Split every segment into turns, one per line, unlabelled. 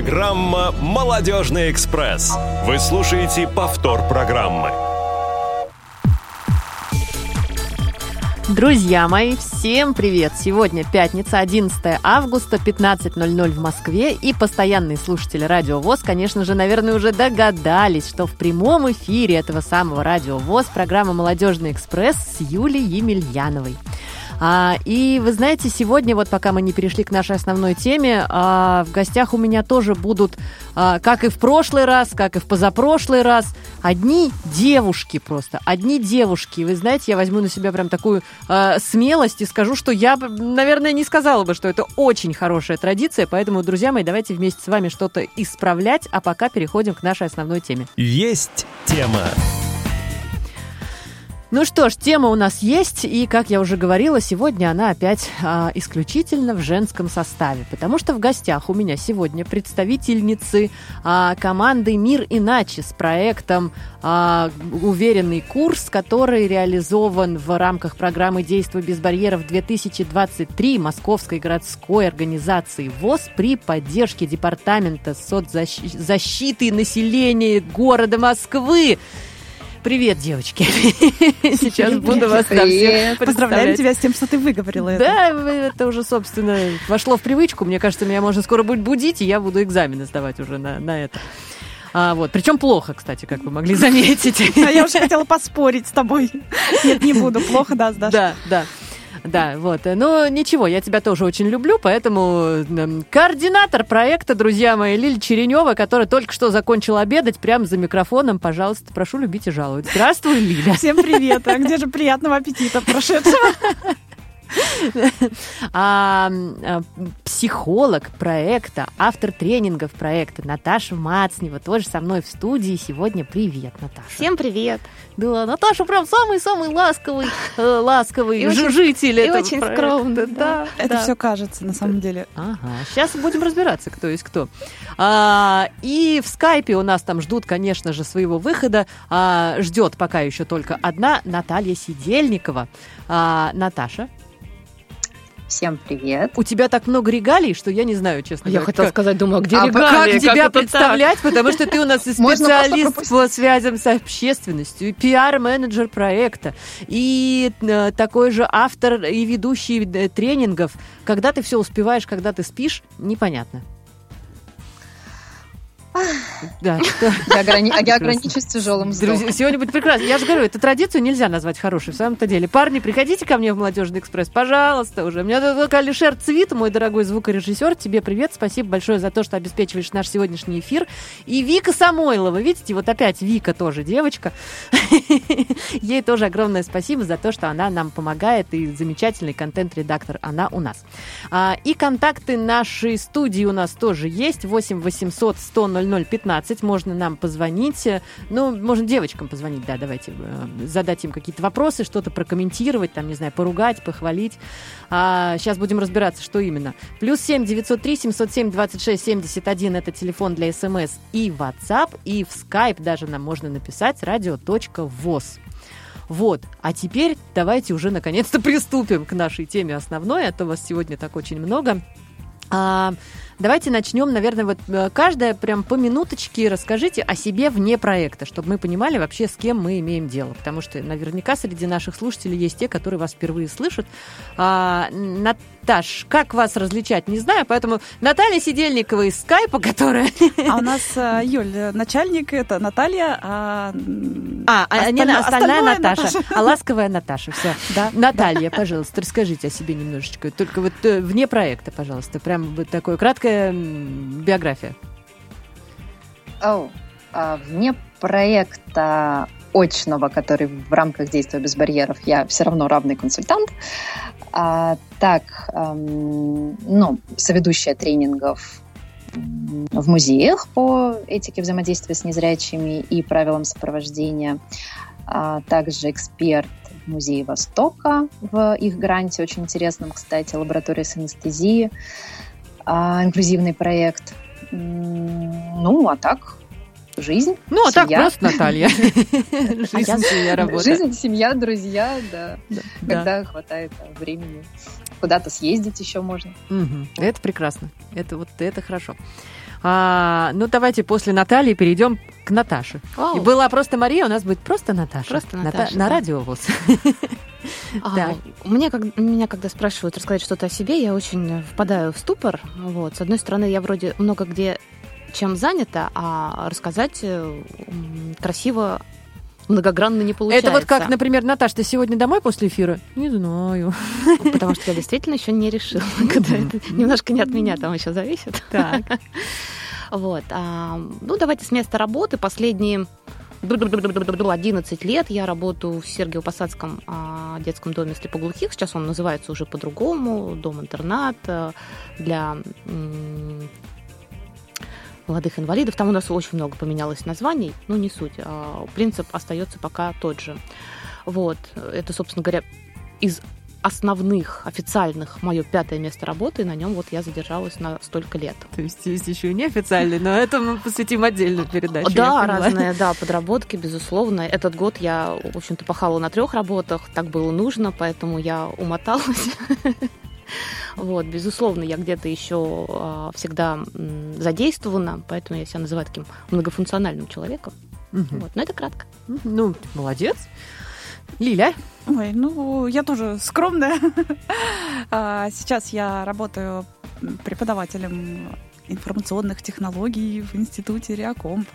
Программа «Молодежный экспресс». Вы слушаете повтор программы.
Друзья мои, всем привет! Сегодня пятница, 11 августа, 15.00 в Москве. И постоянные слушатели Радио ВОЗ, конечно же, наверное, уже догадались, что в прямом эфире этого самого Радио ВОЗ программа «Молодежный экспресс» с Юлией Емельяновой. А, и вы знаете, сегодня, вот пока мы не перешли к нашей основной теме, а, в гостях у меня тоже будут, а, как и в прошлый раз, как и в позапрошлый раз, одни девушки просто, одни девушки. Вы знаете, я возьму на себя прям такую а, смелость и скажу, что я, наверное, не сказала бы, что это очень хорошая традиция, поэтому, друзья мои, давайте вместе с вами что-то исправлять, а пока переходим к нашей основной теме.
Есть тема.
Ну что ж, тема у нас есть, и, как я уже говорила, сегодня она опять а, исключительно в женском составе, потому что в гостях у меня сегодня представительницы а, команды «Мир иначе» с проектом а, «Уверенный курс», который реализован в рамках программы «Действуй без барьеров-2023» Московской городской организации ВОЗ при поддержке Департамента соцзащиты населения города Москвы. Привет, девочки. Сейчас буду вас там всех
Поздравляем тебя с тем, что ты выговорила это.
Да, это уже, собственно, вошло в привычку. Мне кажется, меня можно скоро будет будить, и я буду экзамены сдавать уже на, на это. А, вот. Причем плохо, кстати, как вы могли заметить.
А я уже хотела поспорить с тобой. Нет, не буду. Плохо, да, сдашь.
Да, да. Да, вот. Ну, ничего, я тебя тоже очень люблю, поэтому координатор проекта, друзья мои, Лилия Черенева, которая только что закончила обедать прямо за микрофоном, пожалуйста, прошу любить и жаловать. Здравствуй, Лиля.
Всем привет. А где же приятного аппетита прошедшего?
А, а, психолог проекта, автор тренингов проекта Наташа Мацнева тоже со мной в студии сегодня. Привет, Наташа.
Всем привет.
Да, Наташа прям самый-самый ласковый, э, ласковый и житель
И очень проекта. скромный, да.
Это да. все кажется на самом деле.
Ага, сейчас будем разбираться, кто есть кто. А, и в скайпе у нас там ждут, конечно же, своего выхода. А, ждет пока еще только одна Наталья Сидельникова. А, Наташа,
Всем привет.
У тебя так много регалий, что я не знаю, честно
Я
говоря.
хотела
как...
сказать, думаю, а где
а
регалии?
Как, как тебя представлять, так? потому что ты у нас и специалист по связям с общественностью, и пиар-менеджер проекта, и э, такой же автор и ведущий э, тренингов. Когда ты все успеваешь, когда ты спишь, непонятно.
Да, я, ограни... я ограничусь тяжелым вздохом.
Друзья, сегодня будет прекрасно. Я же говорю, эту традицию нельзя назвать хорошей в самом-то деле. Парни, приходите ко мне в Молодежный экспресс, пожалуйста, уже. У меня только Алишер Цвит, мой дорогой звукорежиссер. Тебе привет, спасибо большое за то, что обеспечиваешь наш сегодняшний эфир. И Вика Самойлова, видите, вот опять Вика тоже девочка. Ей тоже огромное спасибо за то, что она нам помогает, и замечательный контент-редактор она у нас. А, и контакты нашей студии у нас тоже есть. 8 800 100 0015. Можно нам позвонить. Ну, можно девочкам позвонить, да, давайте. Э, задать им какие-то вопросы, что-то прокомментировать, там, не знаю, поругать, похвалить. А, сейчас будем разбираться, что именно. Плюс 7 903 707 26 71 это телефон для смс и WhatsApp. И в Skype даже нам можно написать радио.воз. Вот. А теперь давайте уже наконец-то приступим к нашей теме основной, а то вас сегодня так очень много. А, Давайте начнем, наверное, вот э, каждая прям по минуточке расскажите о себе вне проекта, чтобы мы понимали вообще, с кем мы имеем дело. Потому что наверняка среди наших слушателей есть те, которые вас впервые слышат. А, Наташ, как вас различать, не знаю, поэтому Наталья Сидельникова из скайпа, которая...
А у нас, э, Юль, начальник это Наталья, а...
А, а не остальная Наташа, Наташа, а ласковая Наташа, все. Да? Наталья, пожалуйста, расскажите о себе немножечко, только вот э, вне проекта, пожалуйста, прям вот такое краткое короткая биография.
Oh, вне проекта очного, который в рамках действия без барьеров, я все равно равный консультант. А, так, эм, ну, соведущая тренингов в музеях по этике взаимодействия с незрячими и правилам сопровождения. А также эксперт в Музее Востока в их гранте, очень интересном, кстати, лаборатория с анестезией а, инклюзивный проект. Ну, а так жизнь.
Ну, а так
Семья.
просто Наталья. Жизнь, семья, работа.
Жизнь, семья, друзья, да.
Да.
Когда хватает а, времени. Куда-то съездить еще можно.
Это прекрасно. Это вот это хорошо. А, ну, давайте после Натальи перейдем к Наташе.
Вау.
И была просто Мария, у нас будет просто Наташа.
Просто
Ната-
Наташа,
На
да.
радио ВОЗ.
А,
Так.
Мне, как, меня когда спрашивают рассказать что-то о себе, я очень впадаю в ступор. Вот. С одной стороны, я вроде много где чем занята, а рассказать э, красиво, многогранно не получается.
Это вот как, например, Наташ, ты сегодня домой после эфира? Не знаю.
Потому что я действительно еще не решила, когда это немножко не от меня там еще зависит.
Так.
Вот. а, ну, давайте с места работы. Последние 11 лет я работаю в Сергиево-Посадском а, детском доме слепоглухих. Сейчас он называется уже по-другому. Дом-интернат а, для молодых инвалидов. Там у нас очень много поменялось названий, но не суть. А, Принцип остается пока тот же. Вот. Это, собственно говоря, из основных, официальных, мое пятое место работы, и на нем вот я задержалась на столько лет.
То есть есть еще и неофициальный, но это мы посвятим отдельную передачу.
Да, разные, да, подработки, безусловно. Этот год я, в общем-то, пахала на трех работах, так было нужно, поэтому я умоталась. Вот, безусловно, я где-то еще а, всегда м, задействована, поэтому я себя называю таким многофункциональным человеком.
Мгм.
Вот, но это кратко.
Ну, молодец. Лиля,
Ой, ну, я тоже скромная. А, Сейчас я работаю преподавателем информационных технологий в институте Реакомп.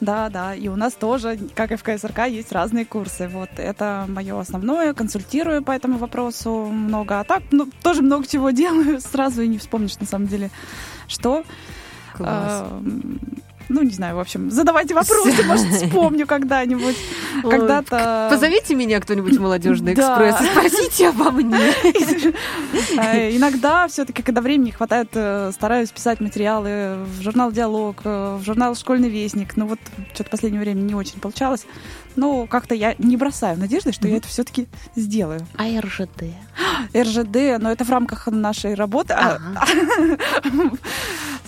Да, да, и у нас тоже, как и в КСРК, есть разные курсы. Вот это мое основное, консультирую по этому вопросу много. А так, ну, тоже много чего делаю, сразу и не вспомнишь, на самом деле, что.
класс.
А, ну, не знаю, в общем, задавайте вопросы, может, вспомню когда-нибудь. Когда-то...
Позовите меня кто-нибудь в молодежный экспресс спросите обо мне.
Э, Иногда все-таки, когда времени хватает, э, стараюсь писать материалы в журнал «Диалог», э, в журнал «Школьный вестник». Ну вот что-то в последнее время не очень получалось. Но как-то я не бросаю надежды, что я это все-таки сделаю.
А РЖД?
РЖД, но это в рамках нашей работы. А,
Ага.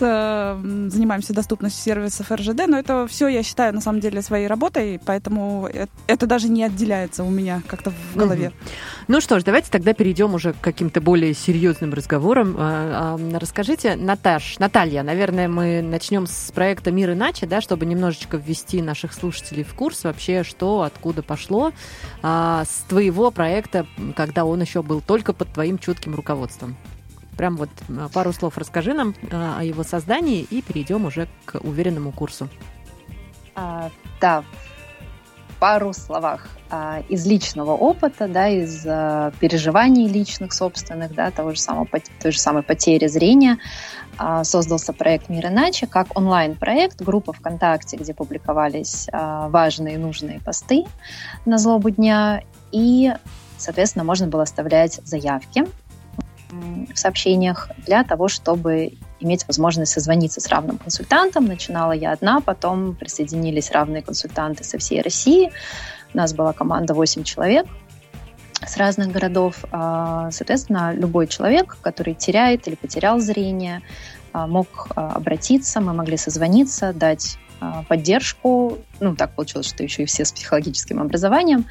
э, Занимаемся доступностью сервисов РЖД, но это все я считаю на самом деле своей работой, поэтому э- это даже не отделяется у меня как-то в голове.
Ну что ж, давайте тогда перейдем уже к каким-то более серьезным разговорам. А, а, Расскажите, Наташ, Наталья, наверное, мы начнем с проекта «Мир иначе», да, чтобы немножечко ввести наших слушателей в курс вообще, что, откуда пошло а, с твоего проекта, когда он еще был только под твоим чутким руководством. Прям вот пару слов расскажи нам а, о его создании и перейдем уже к уверенному курсу.
А, да, в пару словах а, из личного опыта, да, из а, переживаний личных собственных, да, того же самого, той же самой потери зрения, а, создался проект «Мир иначе» как онлайн-проект, группа ВКонтакте, где публиковались а, важные и нужные посты на злобу дня, и, соответственно, можно было оставлять заявки в сообщениях для того, чтобы иметь возможность созвониться с равным консультантом. Начинала я одна, потом присоединились равные консультанты со всей России. У нас была команда 8 человек с разных городов. А, Соответственно, любой человек, который теряет или потерял зрение, а, мог а, обратиться, мы могли созвониться, дать поддержку. Ну, так получилось, что еще и все с психологическим образованием.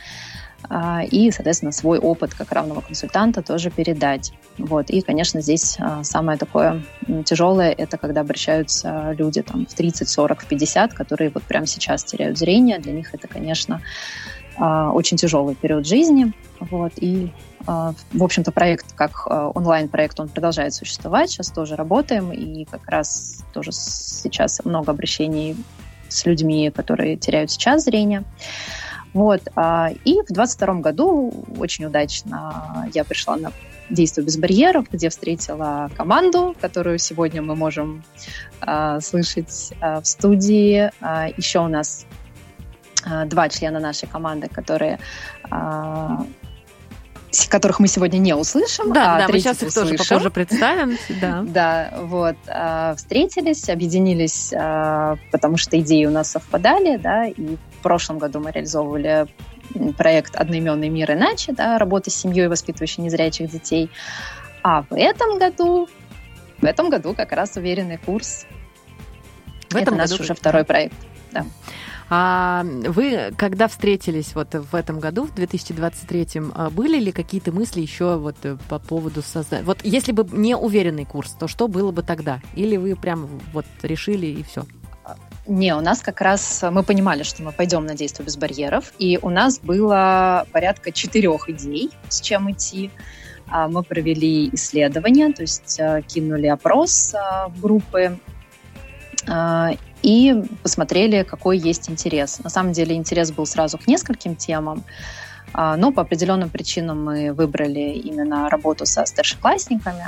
А, И, соответственно, свой опыт как равного консультанта тоже передать. Вот. И, конечно, здесь а, самое такое тяжелое – это когда обращаются люди там, в 30, 40, в 50, которые вот прямо сейчас теряют зрение. Для них это, конечно, а, очень тяжелый период жизни. Вот. И, в общем-то, проект как онлайн-проект, он продолжает существовать. Сейчас тоже работаем. И как раз тоже сейчас много обращений с людьми, которые теряют сейчас зрение. Вот. а, И в 22 году очень удачно я пришла на «Действие без барьеров», где встретила команду, которую сегодня мы можем а, слышать а, в студии. Еще у нас два члена нашей команды, которые которых мы сегодня не услышим,
Да,
а
да, мы сейчас их тоже
услышим.
попозже представим. Да.
Да, вот, встретились, объединились, потому что идеи у нас совпадали, да, и прошлом году мы реализовывали проект «Одноименный мир иначе», да, работа с семьей, воспитывающей незрячих детей. А в этом году, в этом году как раз уверенный курс.
В этом
Это наш
году
уже второй проект. Да.
А вы, когда встретились вот в этом году, в 2023, а, были ли какие-то мысли еще вот э, по поводу создания? Вот если бы не уверенный курс, то что было бы тогда? Или вы прям вот решили и все?
Не, у нас как раз мы понимали, что мы пойдем на действие без барьеров, и у нас было порядка четырех идей, с чем идти. А, мы провели исследование, то есть а, кинули опрос в группы и посмотрели, какой есть интерес. На самом деле интерес был сразу к нескольким темам, но по определенным причинам мы выбрали именно работу со старшеклассниками.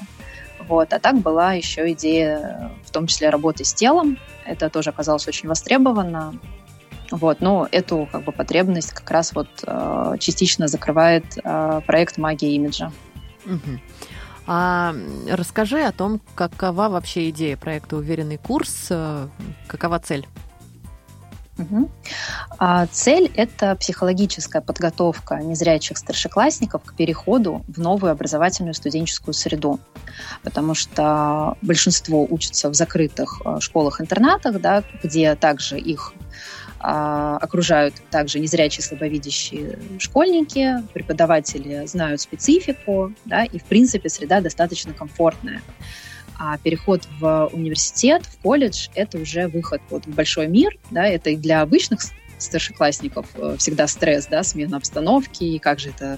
Вот. А так была еще идея, в том числе работы с телом. Это тоже оказалось очень востребовано. Вот, но эту как бы, потребность как раз вот э, частично закрывает э, проект «Магия имиджа».
Угу. А расскажи о том, какова вообще идея проекта «Уверенный курс», э, какова цель?
А цель – это психологическая подготовка незрячих старшеклассников к переходу в новую образовательную студенческую среду. Потому что большинство учатся в закрытых э, школах-интернатах, да, где также их а, окружают также незрячие слабовидящие школьники, преподаватели знают специфику, да, и в принципе среда достаточно комфортная. А переход в университет, в колледж – это уже выход вот в большой мир, да, это и для обычных старшеклассников э, всегда стресс, да, смена обстановки, и как же это,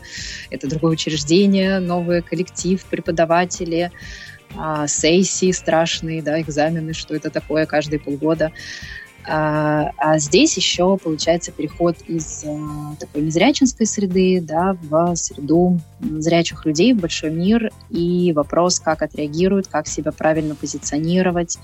это другое учреждение, новый коллектив, преподаватели, а, сессии страшные, да, экзамены, что это такое каждые полгода. А, а здесь еще получается переход из а, такой незрячинской среды да, в среду зрячих людей, в большой мир, и вопрос, как отреагируют, как себя правильно позиционировать,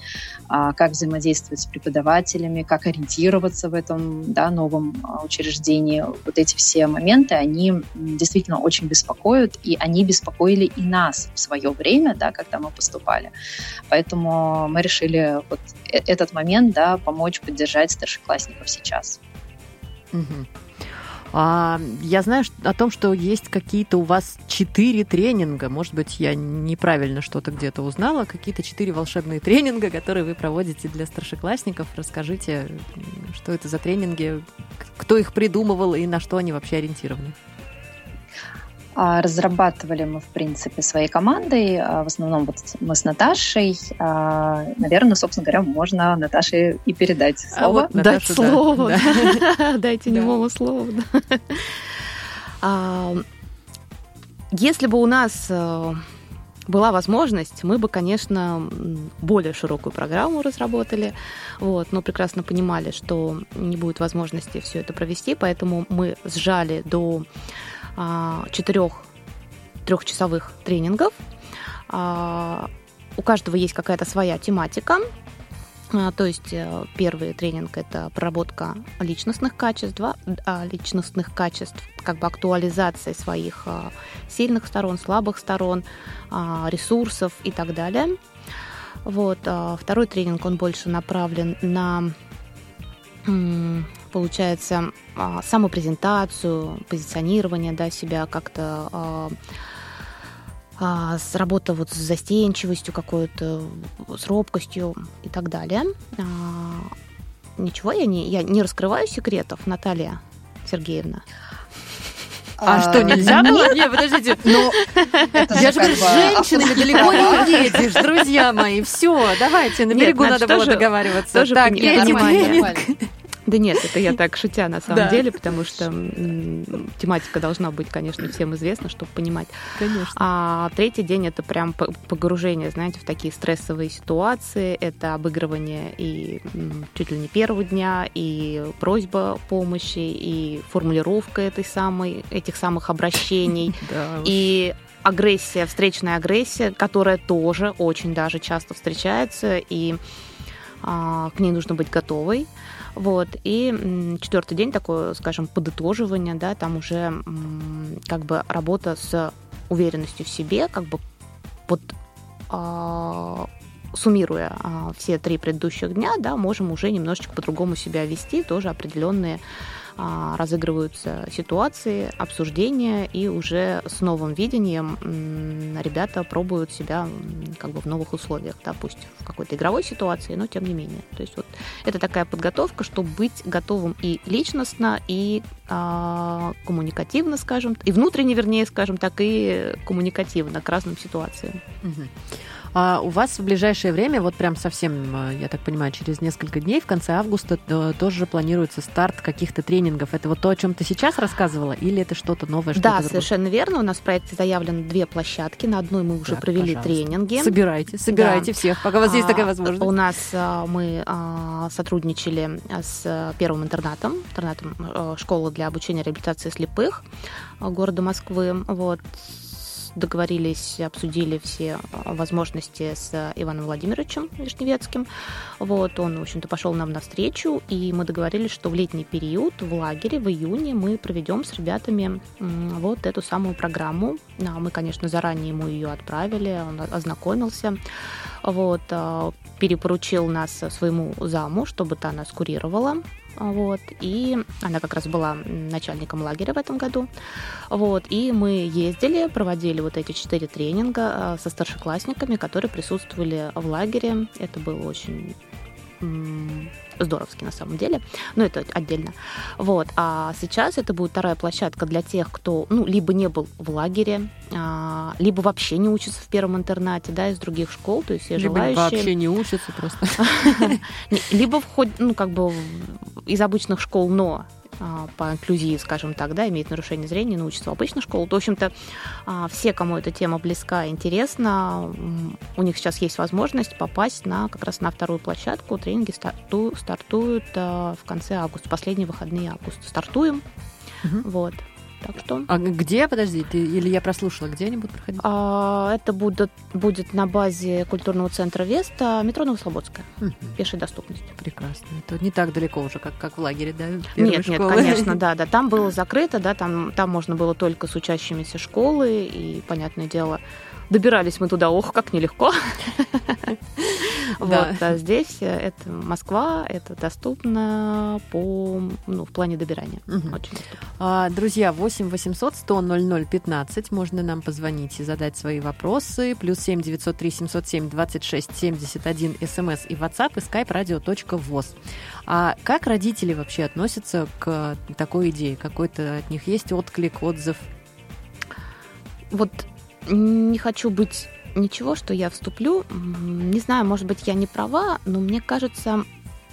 а, как взаимодействовать с преподавателями, как ориентироваться в этом да, новом а, учреждении. Вот эти все моменты, они действительно очень беспокоят, и они беспокоили и нас в свое время, да, когда мы поступали. Поэтому мы решили вот э, этот момент да, помочь поддержать старшеклассников сейчас.
Угу. А, я знаю о том, что есть какие-то у вас четыре тренинга. Может быть, я неправильно что-то где-то узнала. Какие-то четыре волшебные тренинга, которые вы проводите для старшеклассников. Расскажите, что это за тренинги, кто их придумывал и на что они вообще ориентированы.
А, разрабатывали мы, в принципе, своей командой. А, в основном вот мы с Наташей. А, Наверное, собственно говоря, можно Наташе и передать слово. А
вот Дать слово. Дайте немому слово. Если бы у нас э, была возможность, мы бы, конечно, более широкую программу разработали, вот, но прекрасно понимали, что не будет возможности все это провести, поэтому мы сжали до четырех трехчасовых тренингов. А, у каждого есть какая-то своя тематика. А, то есть э, первый тренинг это проработка личностных качеств, личностных качеств, как бы актуализация своих сильных сторон, слабых сторон, ресурсов и так далее. Вот. Второй тренинг, он больше направлен на получается, а, самопрезентацию, позиционирование да, себя как-то а, а, с работа вот с застенчивостью какой-то, с робкостью и так далее. Ничего, я не, я не раскрываю секретов, Наталья Сергеевна.
А, а что, нельзя было? Нет, подождите. Ну, я же говорю, с женщинами далеко не едешь, друзья мои. Все, давайте, на берегу надо было договариваться. Так, третий
да нет, это я так шутя на самом деле, потому что тематика должна быть, конечно, всем известна, чтобы понимать.
Конечно.
А третий день это прям погружение, знаете, в такие стрессовые ситуации, это обыгрывание и чуть ли не первого дня, и просьба помощи, и формулировка этой самой, этих самых обращений, и агрессия, встречная агрессия, которая тоже очень даже часто встречается, и а, к ней нужно быть готовой. Вот. И четвертый день такое, скажем, подытоживание, да, там уже как бы работа с уверенностью в себе, как бы под а, суммируя а, все три предыдущих дня, да, можем уже немножечко по-другому себя вести, тоже определенные разыгрываются ситуации, обсуждения, и уже с новым видением ребята пробуют себя как бы в новых условиях, да, пусть в какой-то игровой ситуации, но тем не менее. То есть вот это такая подготовка, чтобы быть готовым и личностно, и а, коммуникативно, скажем, и внутренне, вернее, скажем так, и коммуникативно к разным ситуациям.
Угу. А у вас в ближайшее время, вот прям совсем, э, я так понимаю, через несколько дней, в конце августа, э, тоже планируется старт каких-то тренингов. Это вот то, о чем ты сейчас рассказывала, или это что-то новое? Что
да, совершенно верно. У нас в проекте заявлены две площадки. На одной мы уже так, провели пожалуйста. тренинги.
Собирайте, собирайте да. всех, пока у вас есть такая возможность.
У нас а, мы а, сотрудничали с первым интернатом, интернатом э, школы для обучения реабилитации слепых города Москвы. Вот договорились, обсудили все а, возможности с Иваном Владимировичем Вишневецким. Вот, он, в общем-то, пошел нам навстречу, и мы договорились, что в летний период, в лагере, в июне мы проведем с ребятами вот эту самую программу. А, мы, конечно, заранее ему ее отправили, он ознакомился вот, а, перепоручил нас своему заму, чтобы та нас курировала. Вот, и она как раз была начальником лагеря в этом году. Вот, и мы ездили, проводили вот эти четыре тренинга а, со старшеклассниками, которые присутствовали в лагере. Это было очень здоровски на самом деле, но это отдельно. Вот. А сейчас это будет вторая площадка для тех, кто ну, либо не был в лагере, а, либо вообще не учится в первом интернате, да, из других школ, то есть все
либо
желающие...
вообще не учатся просто.
Либо вход, ну, как бы из обычных школ, но а, по инклюзии, скажем так, да, имеет нарушение зрения, но учится в обычной школе. То, в общем-то, а, все, кому эта тема близка и интересна, у них сейчас есть возможность попасть на как раз на вторую площадку. Тренинги старту, стартуют а, в конце августа, последние выходные августа. Стартуем. Угу. Вот. Так что...
А где, подожди, ты, или я прослушала, где они будут проходить?
А, это будет, будет на базе культурного центра Веста, метро Новослободская, угу. пешей доступности.
Прекрасно. Это не так далеко уже, как, как в лагере, да?
Нет, школы. нет, конечно, да, да. Там было закрыто, да, там, там можно было только с учащимися школы, и, понятное дело, добирались мы туда, ох, как нелегко. Вот, а здесь э, это Москва, это доступно по, ну, в плане добирания. Очень
а, Друзья, 8 800 100 00 15 можно нам позвонить и задать свои вопросы. Плюс 7 903 707 26 71 смс и WhatsApp и skype radio.voz. А как родители вообще относятся к такой идее? Какой-то от них есть отклик, отзыв?
Вот не хочу быть ничего, что я вступлю. Не знаю, может быть, я не права, но мне кажется,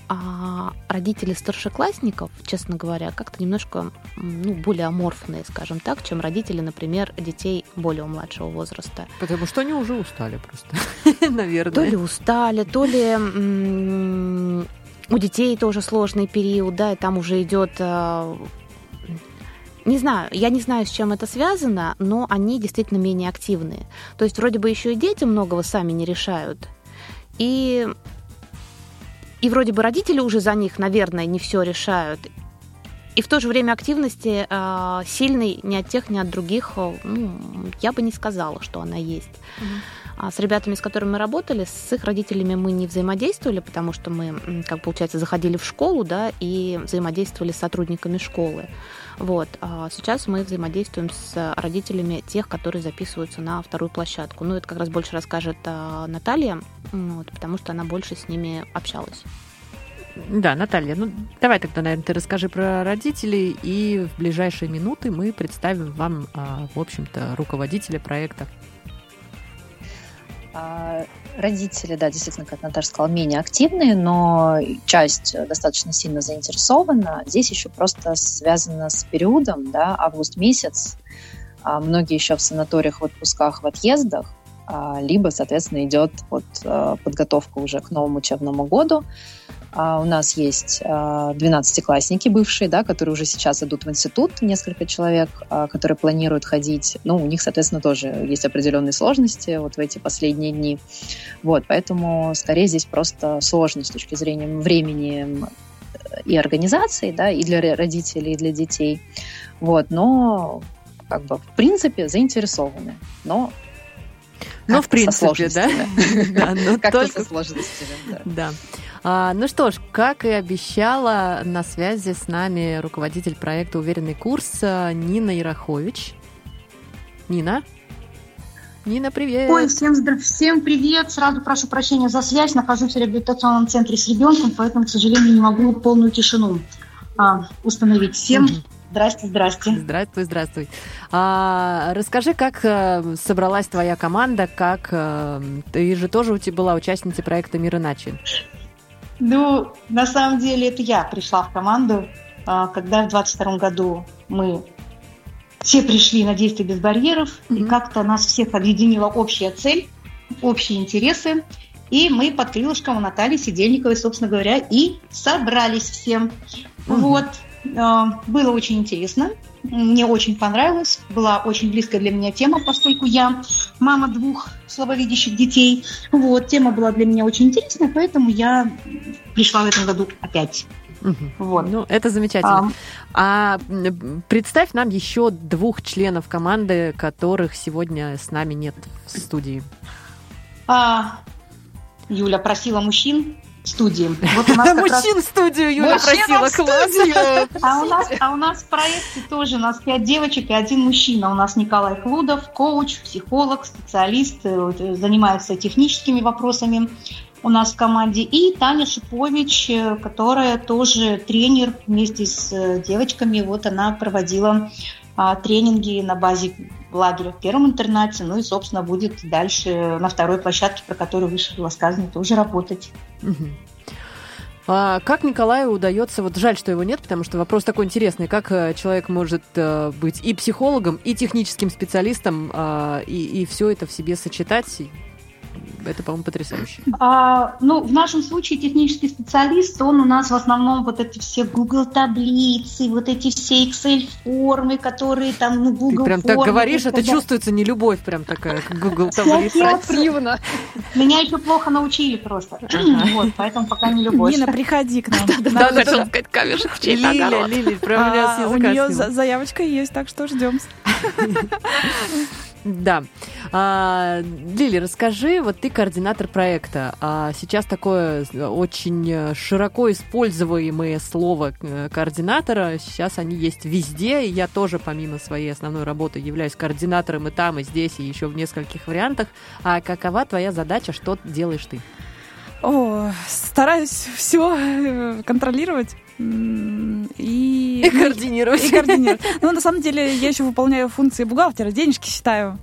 а родители старшеклассников, честно говоря, как-то немножко ну, более аморфные, скажем так, чем родители, например, детей более младшего возраста.
Потому что они уже устали просто, наверное.
То ли устали, то ли у детей тоже сложный период, да, и там уже идет а, не знаю, я не знаю, с чем это связано, но они действительно менее активные. То есть вроде бы еще и дети многого сами не решают. И, и вроде бы родители уже за них, наверное, не все решают. И в то же время активности э, сильной ни от тех, ни от других, ну, я бы не сказала, что она есть. А с ребятами, с которыми мы работали, с их родителями мы не взаимодействовали, потому что мы, как получается, заходили в школу, да, и взаимодействовали с сотрудниками школы. Вот. А сейчас мы взаимодействуем с родителями тех, которые записываются на вторую площадку. Ну, это как раз больше расскажет а, Наталья, вот, потому что она больше с ними общалась.
Да, Наталья, ну давай тогда, наверное, ты расскажи про родителей, и в ближайшие минуты мы представим вам, а, в общем-то, руководителя проекта.
Родители, да, действительно, как Наташа сказала, менее активные, но часть достаточно сильно заинтересована. Здесь еще просто связано с периодом, да, август месяц. А многие еще в санаториях, в отпусках, в отъездах, либо, соответственно, идет вот подготовка уже к новому учебному году. А у нас есть 12-классники а, бывшие, да, которые уже сейчас идут в институт, несколько человек, а, которые планируют ходить. Ну, у них, соответственно, тоже есть определенные сложности вот в эти последние дни. Вот, поэтому скорее здесь просто сложность с точки зрения времени и организации, да, и для родителей, и для детей. Вот, но как бы в принципе заинтересованы. Но
но в принципе, да?
Как-то со сложностями,
да. А, ну что ж, как и обещала, на связи с нами руководитель проекта «Уверенный курс» Нина Ярохович. Нина? Нина, привет!
Ой, всем, здра... всем привет! Сразу прошу прощения за связь. Нахожусь в реабилитационном центре с ребенком, поэтому, к сожалению, не могу полную тишину а, установить. Всем здрасте, здрасте.
Здравствуй, здравствуй. А, расскажи, как а, собралась твоя команда, как а, ты же тоже у тебя была участницей проекта «Мир иначе».
Ну, на самом деле, это я пришла в команду, а, когда в 22 году мы все пришли на действие без барьеров, mm-hmm. и как-то нас всех объединила общая цель, общие интересы. И мы под крылышком у Натальи Сидельниковой, собственно говоря, и собрались всем. Mm-hmm. Вот. А, было очень интересно. Мне очень понравилось. Была очень близкая для меня тема, поскольку я мама двух слабовидящих детей. Вот, тема была для меня очень интересная, поэтому я пришла в этом году опять.
Угу. Вот. Ну, это замечательно. А. а представь нам еще двух членов команды, которых сегодня с нами нет в студии.
А, Юля просила мужчин студии.
Вот у нас Мужчин раз... в студию Юля Мужчина просила, класс.
А у, нас, а у нас в проекте тоже у нас пять девочек и один мужчина. У нас Николай Хлудов, коуч, психолог, специалист, э, занимается техническими вопросами у нас в команде, и Таня Шипович, э, которая тоже тренер вместе с э, девочками. Вот она проводила тренинги на базе лагеря в первом интернате, ну и, собственно, будет дальше на второй площадке, про которую выше было сказано, тоже работать.
А как Николаю удается, вот жаль, что его нет, потому что вопрос такой интересный, как э, человек может быть и психологом, и техническим специалистом, а, и, и все это в себе сочетать, это, по-моему, потрясающе.
А, ну, в нашем случае технический специалист, он у нас в основном вот эти все Google таблицы, вот эти все Excel формы, которые там, ну, Google
Ты прям
формы,
так говоришь, это чувствуется не любовь прям такая к Google таблице.
Противно. Меня еще плохо научили просто. Вот, поэтому пока не любовь.
Нина, приходи к нам.
Да, хотела сказать, камешек в Лиля, Лиля, прям у меня с
а, У нее заявочка есть, так что ждем.
Да. А, Лили, расскажи, вот ты координатор проекта. А сейчас такое очень широко используемое слово э, координатора. Сейчас они есть везде. И я тоже, помимо своей основной работы, являюсь координатором и там, и здесь, и еще в нескольких вариантах. А какова твоя задача? Что делаешь ты?
О, стараюсь все э, контролировать.
И, и координировать.
И координировать. Ну, на самом деле, я еще выполняю функции бухгалтера, денежки считаю,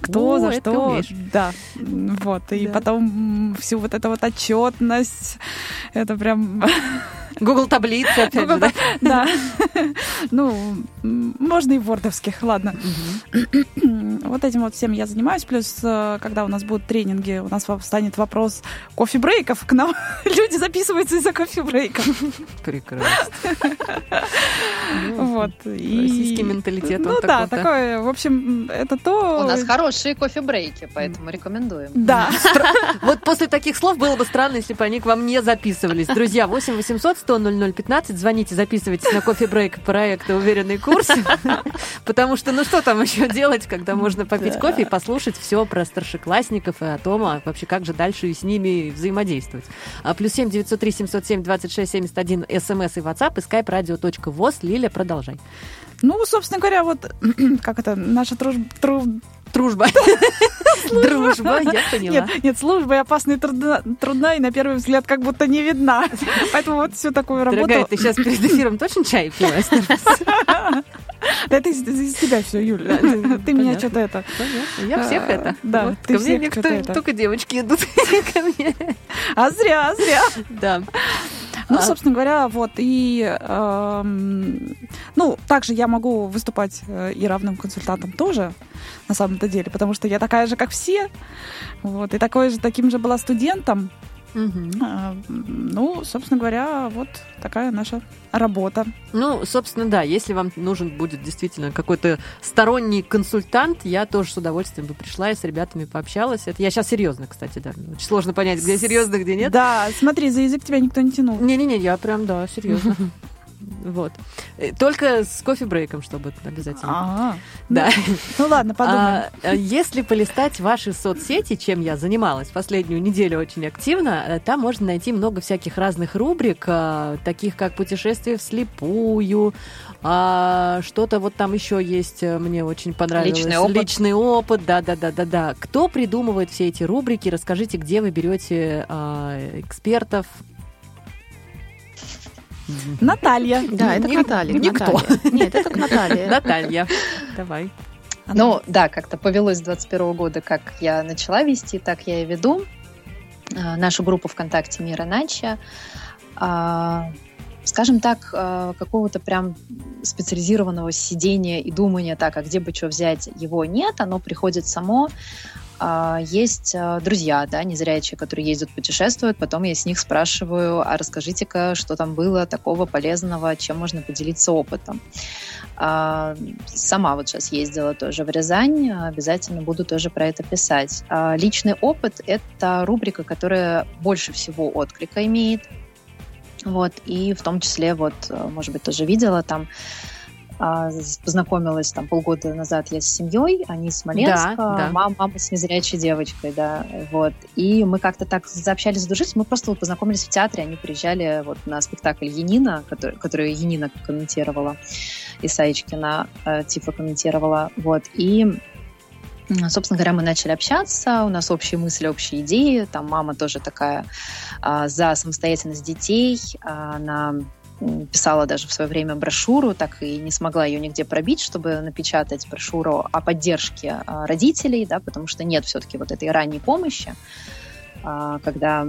кто О, за что. Да. Вот. И да. потом всю вот эту вот отчетность, это прям
Google таблицы, опять Google, же,
да? Да. Ну, можно и вордовских, ладно. Вот этим вот всем я занимаюсь. Плюс, э, когда у нас будут тренинги, у нас станет вопрос кофе-брейков. К нам люди записываются из-за кофе-брейков.
Прекрасно.
Вот.
Российский менталитет.
Ну да, такое, в общем, это то...
У нас хорошие кофе-брейки, поэтому рекомендуем.
Да.
Вот после таких слов было бы странно, если бы они к вам не записывались. Друзья, 8 800 100 0015. Звоните, записывайтесь на кофе-брейк проекта «Уверенный курс». Потому что, ну что там еще делать, когда можно попить кофе и послушать все про старшеклассников и о том, а вообще как же дальше с ними взаимодействовать. А плюс семь девятьсот три семьсот семь двадцать шесть семьдесят один смс и WhatsApp и skype radio.voz. Лиля, продолжай.
Ну, собственно говоря, вот как это, наша дружба,
Дружба. Дружба, я поняла.
Нет, нет, служба и опасна и трудна, трудна, и на первый взгляд как будто не видна. Поэтому вот всю такую работу...
Дорогая, ты сейчас перед эфиром точно чай пила?
Да это из, из тебя все, Юля. Ты меня что-то это...
Понятно. Я всех это.
Да,
ты всех мне только девочки идут ко мне.
А зря, а зря.
Да.
Ну, собственно говоря, вот, и, э, ну, также я могу выступать э, и равным консультантом тоже, на самом-то деле, потому что я такая же, как все, вот, и такой же, таким же была студентом, Угу. Ну, собственно говоря, вот такая наша работа.
Ну, собственно, да, если вам нужен будет действительно какой-то сторонний консультант, я тоже с удовольствием бы пришла и с ребятами пообщалась. Это я сейчас серьезно, кстати, да. Очень сложно понять, где серьезно, где нет.
Да, смотри, за язык тебя никто не тянул.
Не-не-не, я прям, да, серьезно. Вот. Э, Только с кофе-брейком, чтобы обязательно.
А,
Да.
Ну ладно, подумаем.
А, а если полистать ваши соцсети, чем я занималась последнюю неделю очень активно, э, там можно найти много всяких разных рубрик, а, таких как путешествие вслепую, а, что-то вот там еще есть, э, мне очень понравилось.
Личный опыт.
Личный опыт, да, да, да, да, да. Кто придумывает все эти рубрики? Расскажите, где вы берете а, экспертов?
Наталья.
Да, это к
Ник-
Наталье. к
никто.
Нет, это к Наталье.
Наталья, давай.
Ну, да, как-то повелось с 21 года, как я начала вести, так я и веду. А, Нашу группу ВКонтакте «Мир иначе». А, Скажем так, а, какого-то прям специализированного сидения и думания, так, а где бы что взять, его нет, оно приходит само. А, Есть а, друзья, да, незрячие, которые ездят, путешествуют, потом я с них спрашиваю, а расскажите-ка, что там было такого полезного, чем можно поделиться опытом. А, Сама вот сейчас ездила тоже в Рязань, обязательно буду тоже про это писать. Личный опыт — это рубрика, которая больше всего отклика имеет. Вот, и в том числе, вот, может быть, тоже видела там, познакомилась там полгода назад я с семьей, они из Смоленска,
Да, да.
мама, мама с незрячей девочкой, да, вот. И мы как-то так заобщались, задружились, мы просто вот познакомились в театре, они приезжали вот на спектакль Янина, который, который Янина комментировала, Исаичкина э, типа комментировала, вот. И Собственно говоря, мы начали общаться, у нас общие мысли, общие идеи. Там мама тоже такая а, за самостоятельность детей. А, Она писала даже в свое время брошюру, так и не смогла ее нигде пробить, чтобы напечатать брошюру о поддержке а, родителей, да, потому что нет все-таки вот этой ранней помощи а, когда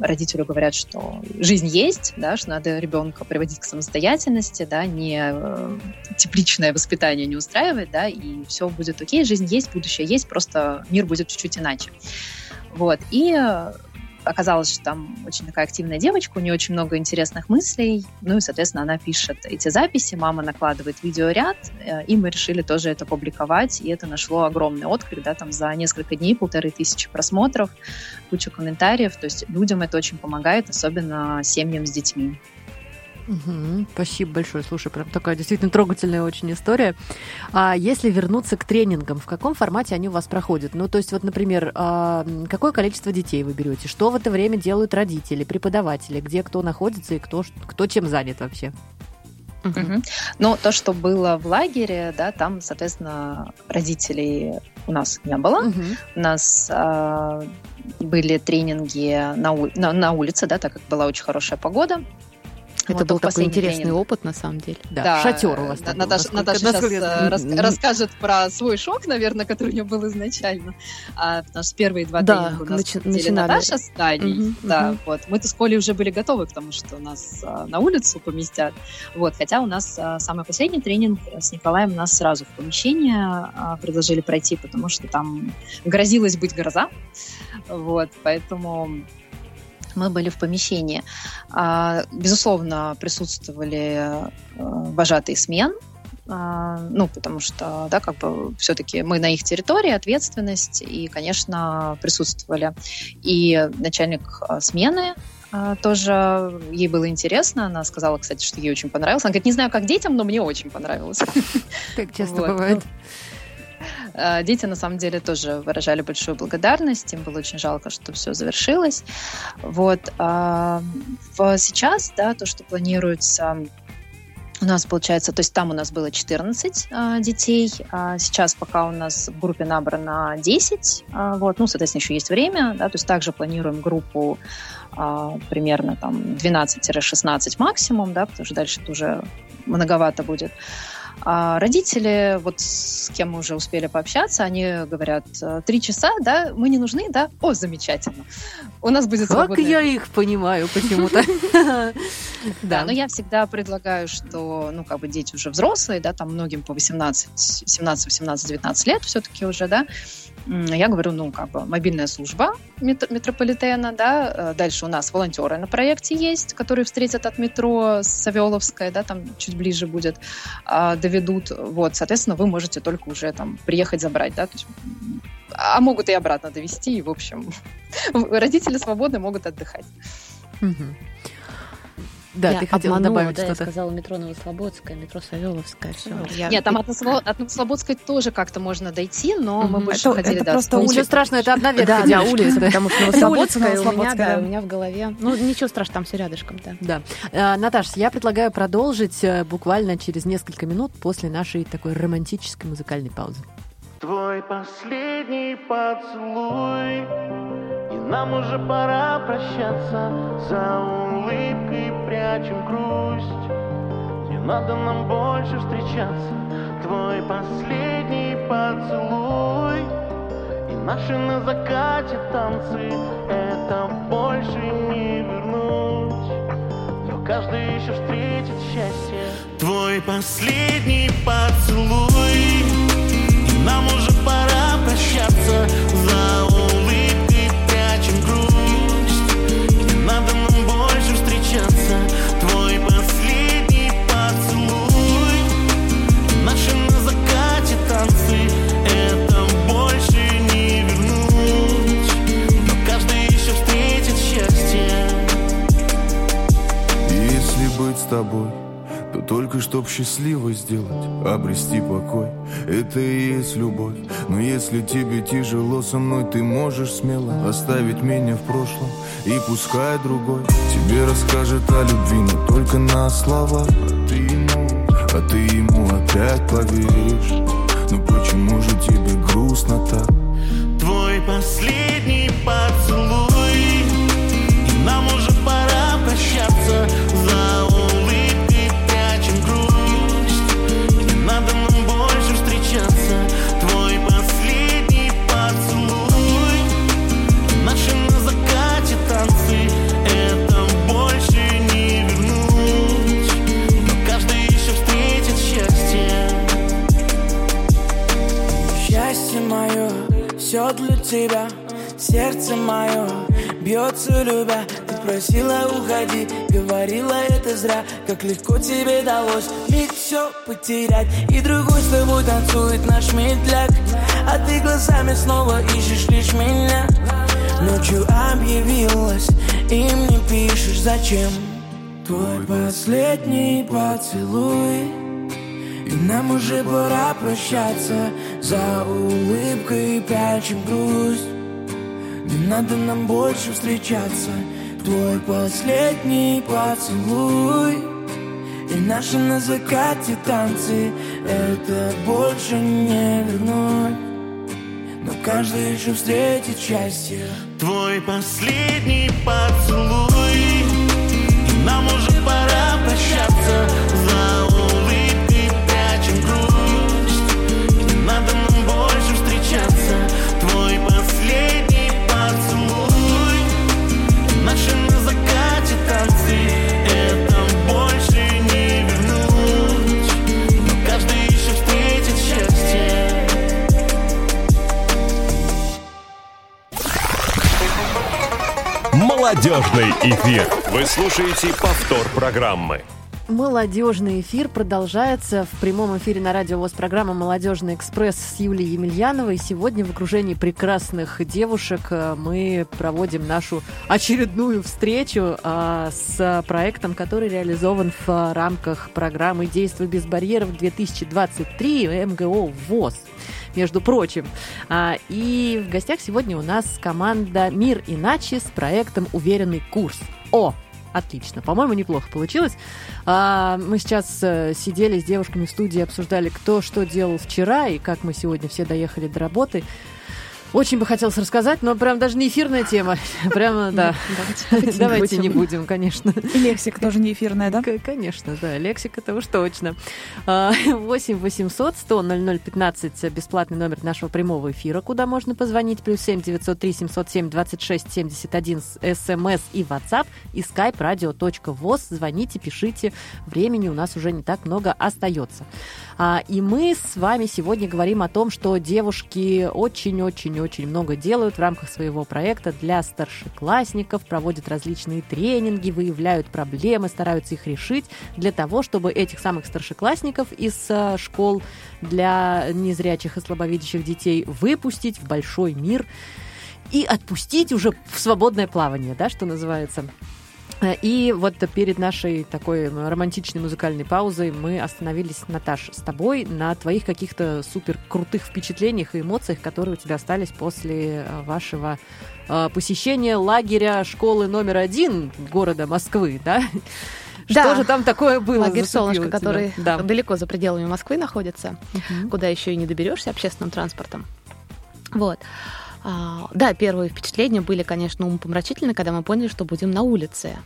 родителю говорят, что жизнь есть, да, что надо ребенка приводить к самостоятельности, да, не э, тепличное воспитание не устраивать, да, и все будет окей, жизнь есть, будущее есть, просто мир будет чуть-чуть иначе. Вот. И э, оказалось, что там очень такая активная девочка, у нее очень много интересных мыслей, ну и, соответственно, она пишет эти записи, мама накладывает видеоряд, э, и мы решили тоже это публиковать, и это нашло огромный отклик, да, там за несколько дней полторы тысячи просмотров, куча комментариев, то есть людям это очень помогает, особенно семьям с детьми.
Мгм. Спасибо большое. Слушай, прям такая действительно трогательная очень история. А если вернуться к тренингам, в каком формате они у вас проходят? Ну, то есть, вот, например, а, какое количество детей вы берете? Что в это время делают родители, преподаватели? Где кто находится и кто, кто чем занят вообще?
Мгм.
Но то, что было в лагере, да, там, соответственно, родителей у нас не было.
Мгм.
У нас а, были тренинги на, у- на, на улице, да, так как была очень хорошая погода.
Это был такой интересный
тренинг.
опыт, на самом деле.
Да, шатер у вас. Был,
Наташа,
насколько-
Наташа
насколько
сейчас
я-
э, расскажет про свой шок, наверное, который у нее был изначально. А, потому что первые два
Да,
тренинга у нас
начи- начинали.
Наташа с Таней.
Мгм,
да,
мгм.
вот. Мы-то с Колей уже были готовы к тому, что нас а, на улицу поместят. Вот. Хотя у нас а, самый последний тренинг с Николаем нас сразу в помещение а, предложили пройти, потому что там грозилась быть гроза. Вот. Поэтому мы были в помещении. А, Безусловно, присутствовали э, вожатые смен, а, ну, потому что, да, как бы все-таки мы на их территории, ответственность, и, конечно, присутствовали. И начальник а, смены а, тоже ей было интересно. Она сказала, кстати, что ей очень понравилось. Она говорит, не знаю, как детям, но мне очень понравилось.
Как часто
Вот.
бывает.
Э, Дети, на самом деле, тоже выражали большую благодарность. Им было очень жалко, что все завершилось. Вот. а, Сейчас, да, то, что планируется у нас получается, то есть там у нас было 14 а, детей, а сейчас пока у нас в группе набрано 10, а, вот, ну, соответственно, еще есть время, да, то есть также планируем группу а, примерно там 12-16 максимум, да, потому что дальше это уже многовато будет. А родители, вот с кем мы уже успели пообщаться, они говорят, «Э, три часа, да, мы не нужны, да? О, замечательно. У нас будет
Как
свободное
я их понимаю почему-то.
Да,
Да,
но я всегда предлагаю, что, ну, как бы дети уже взрослые, да, там многим по 18, 17, 18, 19 лет все-таки уже, да. Я говорю, ну, как бы мобильная служба мет- метрополитена, да. Э, Дальше у нас волонтеры на проекте есть, которые встретят от метро с Савеловской, да, там чуть ближе будет, а, доведут. Вот, соответственно, вы можете только уже там приехать забрать, да, то есть, а могут и обратно довести, и, в общем, родители свободны, могут отдыхать.
Да,
я
ты хотела
обманула,
добавить
да, я
что-то.
сказала метро Новослободская, метро Савеловская, все.
Нет, там от, Новосло- от Новослободской тоже как-то можно дойти, но мы больше
Это-
ходили,
это
да,
просто
в
Ничего
улица.
страшного, это одна ветка
Да, улица, потому что
улица
Новослободская, у меня, да. у меня в голове. Ну, ничего страшного, там все рядышком, да.
Да. Э, Наташ, я предлагаю продолжить э, буквально через несколько минут после нашей такой романтической музыкальной паузы.
Твой последний поцелуй. И нам уже пора прощаться За улыбкой прячем грусть. Не надо нам больше встречаться Твой последний поцелуй. И наши на закате танцы Это больше не вернуть. Но каждый еще встретит счастье. Твой последний поцелуй
только чтоб счастливо сделать, обрести покой. Это и есть любовь. Но если тебе тяжело со мной, ты можешь смело оставить меня в прошлом. И пускай другой тебе расскажет о любви, но только на слова. А ты ему, а ты ему опять поверишь. Ну почему же тебе грустно так?
Тебя Сердце мое бьется любя. Ты просила уходи, говорила это зря. Как легко тебе далось миг все потерять. И другой с тобой танцует наш медляк. А ты глазами снова ищешь лишь меня. Ночью объявилась и мне пишешь. Зачем Твой последний поцелуй и нам уже пора прощаться. За улыбкой прячем грусть. Не надо нам больше встречаться. Твой последний поцелуй. И наши на закате танцы. Это больше не вернуть. Но каждый еще встретит счастье.
Твой последний поцелуй. И нам уже пора прощаться
Молодежный эфир. Вы слушаете повтор программы.
Молодежный эфир продолжается в прямом эфире на радио ВОЗ программа «Молодежный экспресс» с Юлией Емельяновой. Сегодня в окружении прекрасных девушек э, мы проводим нашу очередную встречу а, с проектом, который реализован в а, рамках программы «Действуй без барьеров-2023» МГО ВОЗ между прочим. А, И в гостях сегодня у нас команда «Мир иначе» с проектом «Уверенный курс». О, Отлично. По-моему, неплохо получилось. А, мы сейчас э, сидели с девушками в студии, обсуждали, кто что делал вчера и как мы сегодня все доехали до работы. Очень бы хотелось рассказать, но прям даже не эфирная тема. Прямо, да. Давайте не будем, конечно.
И лексика тоже не эфирная, да?
Конечно, да, лексика-то уж точно. А, 8 800 100 00 15 бесплатный номер нашего прямого эфира, куда можно позвонить, плюс 7 903 707 26 71 с смс и WhatsApp, и skype radio.voz. Звоните, пишите, времени у нас уже не так много остается. А, И мы с вами сегодня говорим о том, что девушки очень-очень-очень много делают в рамках своего проекта для старшеклассников, проводят различные тренинги, выявляют проблемы, стараются их решить для того, чтобы этих самых старшеклассников из э, школ для незрячих и слабовидящих детей выпустить в большой мир и отпустить уже в свободное плавание, да, что называется. Э, И вот перед нашей такой романтичной музыкальной паузой мы остановились, Наташ, с тобой на твоих каких-то супер крутых впечатлениях и эмоциях, которые у тебя остались после э, вашего э, посещения лагеря школы номер один города Москвы, да?
Да.
Что же там такое было?
Лагерь «Солнышко», который
Да.
далеко за пределами Москвы находится,
Мгм.
куда еще и не доберешься общественным транспортом. Вот. А, да, первые впечатления были, конечно, умопомрачительны, когда мы поняли, что будем на улице.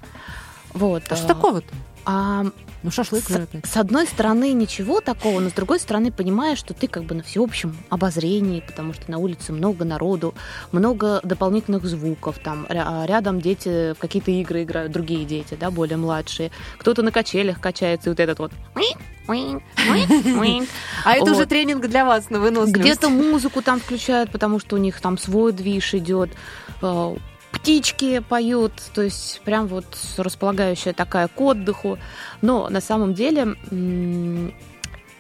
Вот.
А что такого-то?
А,
Ну, шашлык же
с,
опять.
с одной стороны, ничего такого, но с другой стороны, понимаешь, что ты как бы на всеобщем обозрении, потому что на улице много народу, много дополнительных звуков, там ря- рядом дети в какие-то игры играют, другие дети, да, более младшие. Кто-то на качелях качается, и вот этот вот...
А это уже тренинг для вас на выносливость.
Где-то музыку там включают, потому что у них там свой движ идет. Э, Птички поют, то есть прям вот располагающая такая к отдыху. Но на самом деле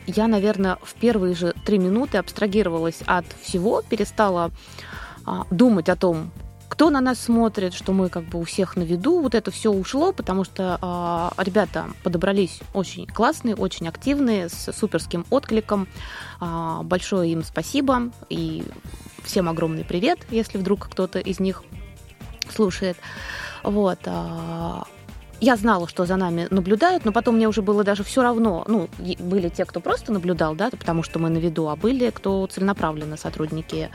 я, наверное, в первые же три минуты абстрагировалась от всего, перестала а, думать о том, кто на нас смотрит, что мы как бы у всех на виду, вот это все ушло, потому что а, ребята подобрались очень классные, очень активные, с суперским откликом. А, большое им спасибо и всем огромный привет, если вдруг кто-то из них слушает. Вот. а, я знала, что за нами наблюдают, но потом мне уже было даже все равно. Ну, были те, кто просто наблюдал, да, потому что мы на виду, а были, кто целенаправленно сотрудники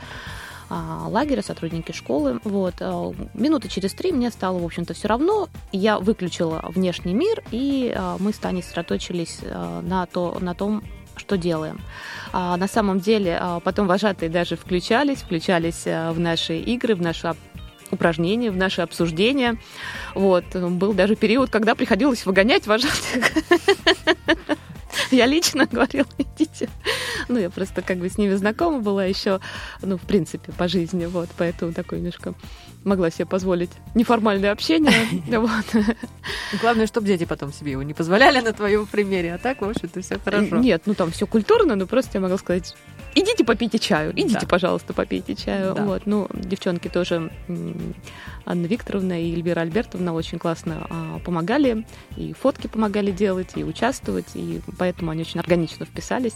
лагеря, сотрудники школы. Вот. а, Минуты через три мне стало, в общем-то, все равно. Я выключила внешний мир, и а, мы с Таней сосредоточились а, на, то, на том, что делаем. А, на самом деле, а, потом вожатые даже включались, включались а, в наши игры, в наши упражнения, в наши обсуждения. Вот. Был даже период, когда приходилось выгонять вожатых. Я лично говорила, идите. Ну, я просто как бы с ними знакома была еще, ну, в принципе, по жизни, вот, поэтому такое немножко могла себе позволить неформальное общение. Вот.
Главное, чтобы дети потом себе его не позволяли на твоем примере, а так, в общем-то, все хорошо.
Нет, ну там все культурно, но просто я могла сказать, идите попейте чаю, идите,
Да.
пожалуйста, попейте чаю.
Да.
Вот, ну, девчонки тоже, Анна Викторовна и Эльвира Альбертовна очень классно а, помогали, и фотки помогали делать, и участвовать, и поэтому они очень органично вписались.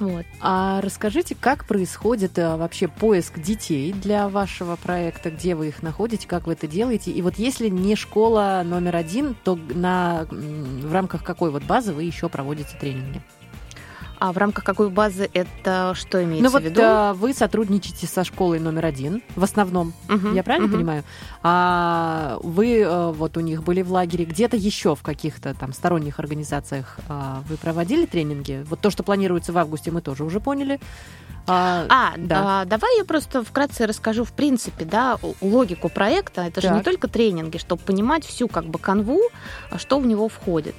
Вот.
А расскажите, как происходит э, вообще поиск детей для вашего проекта, где вы их находите, как вы это делаете? И вот если не школа номер один, то на, в рамках какой вот базы вы еще проводите тренинги?
А в рамках какой базы это что имеется
ну
в
вот
виду?
э, вы сотрудничаете со школой номер один в основном,
Мгм,
я правильно
мгм.
понимаю? А вы э, вот у них были в лагере, где-то еще в каких-то там сторонних организациях а, вы проводили тренинги? Вот то, что планируется в августе, мы тоже уже поняли. А,
А,
да.
а, давай я просто вкратце расскажу, в принципе, да, логику проекта. Это же не
Так.
только тренинги, чтобы понимать всю как бы канву, а, что в него входит.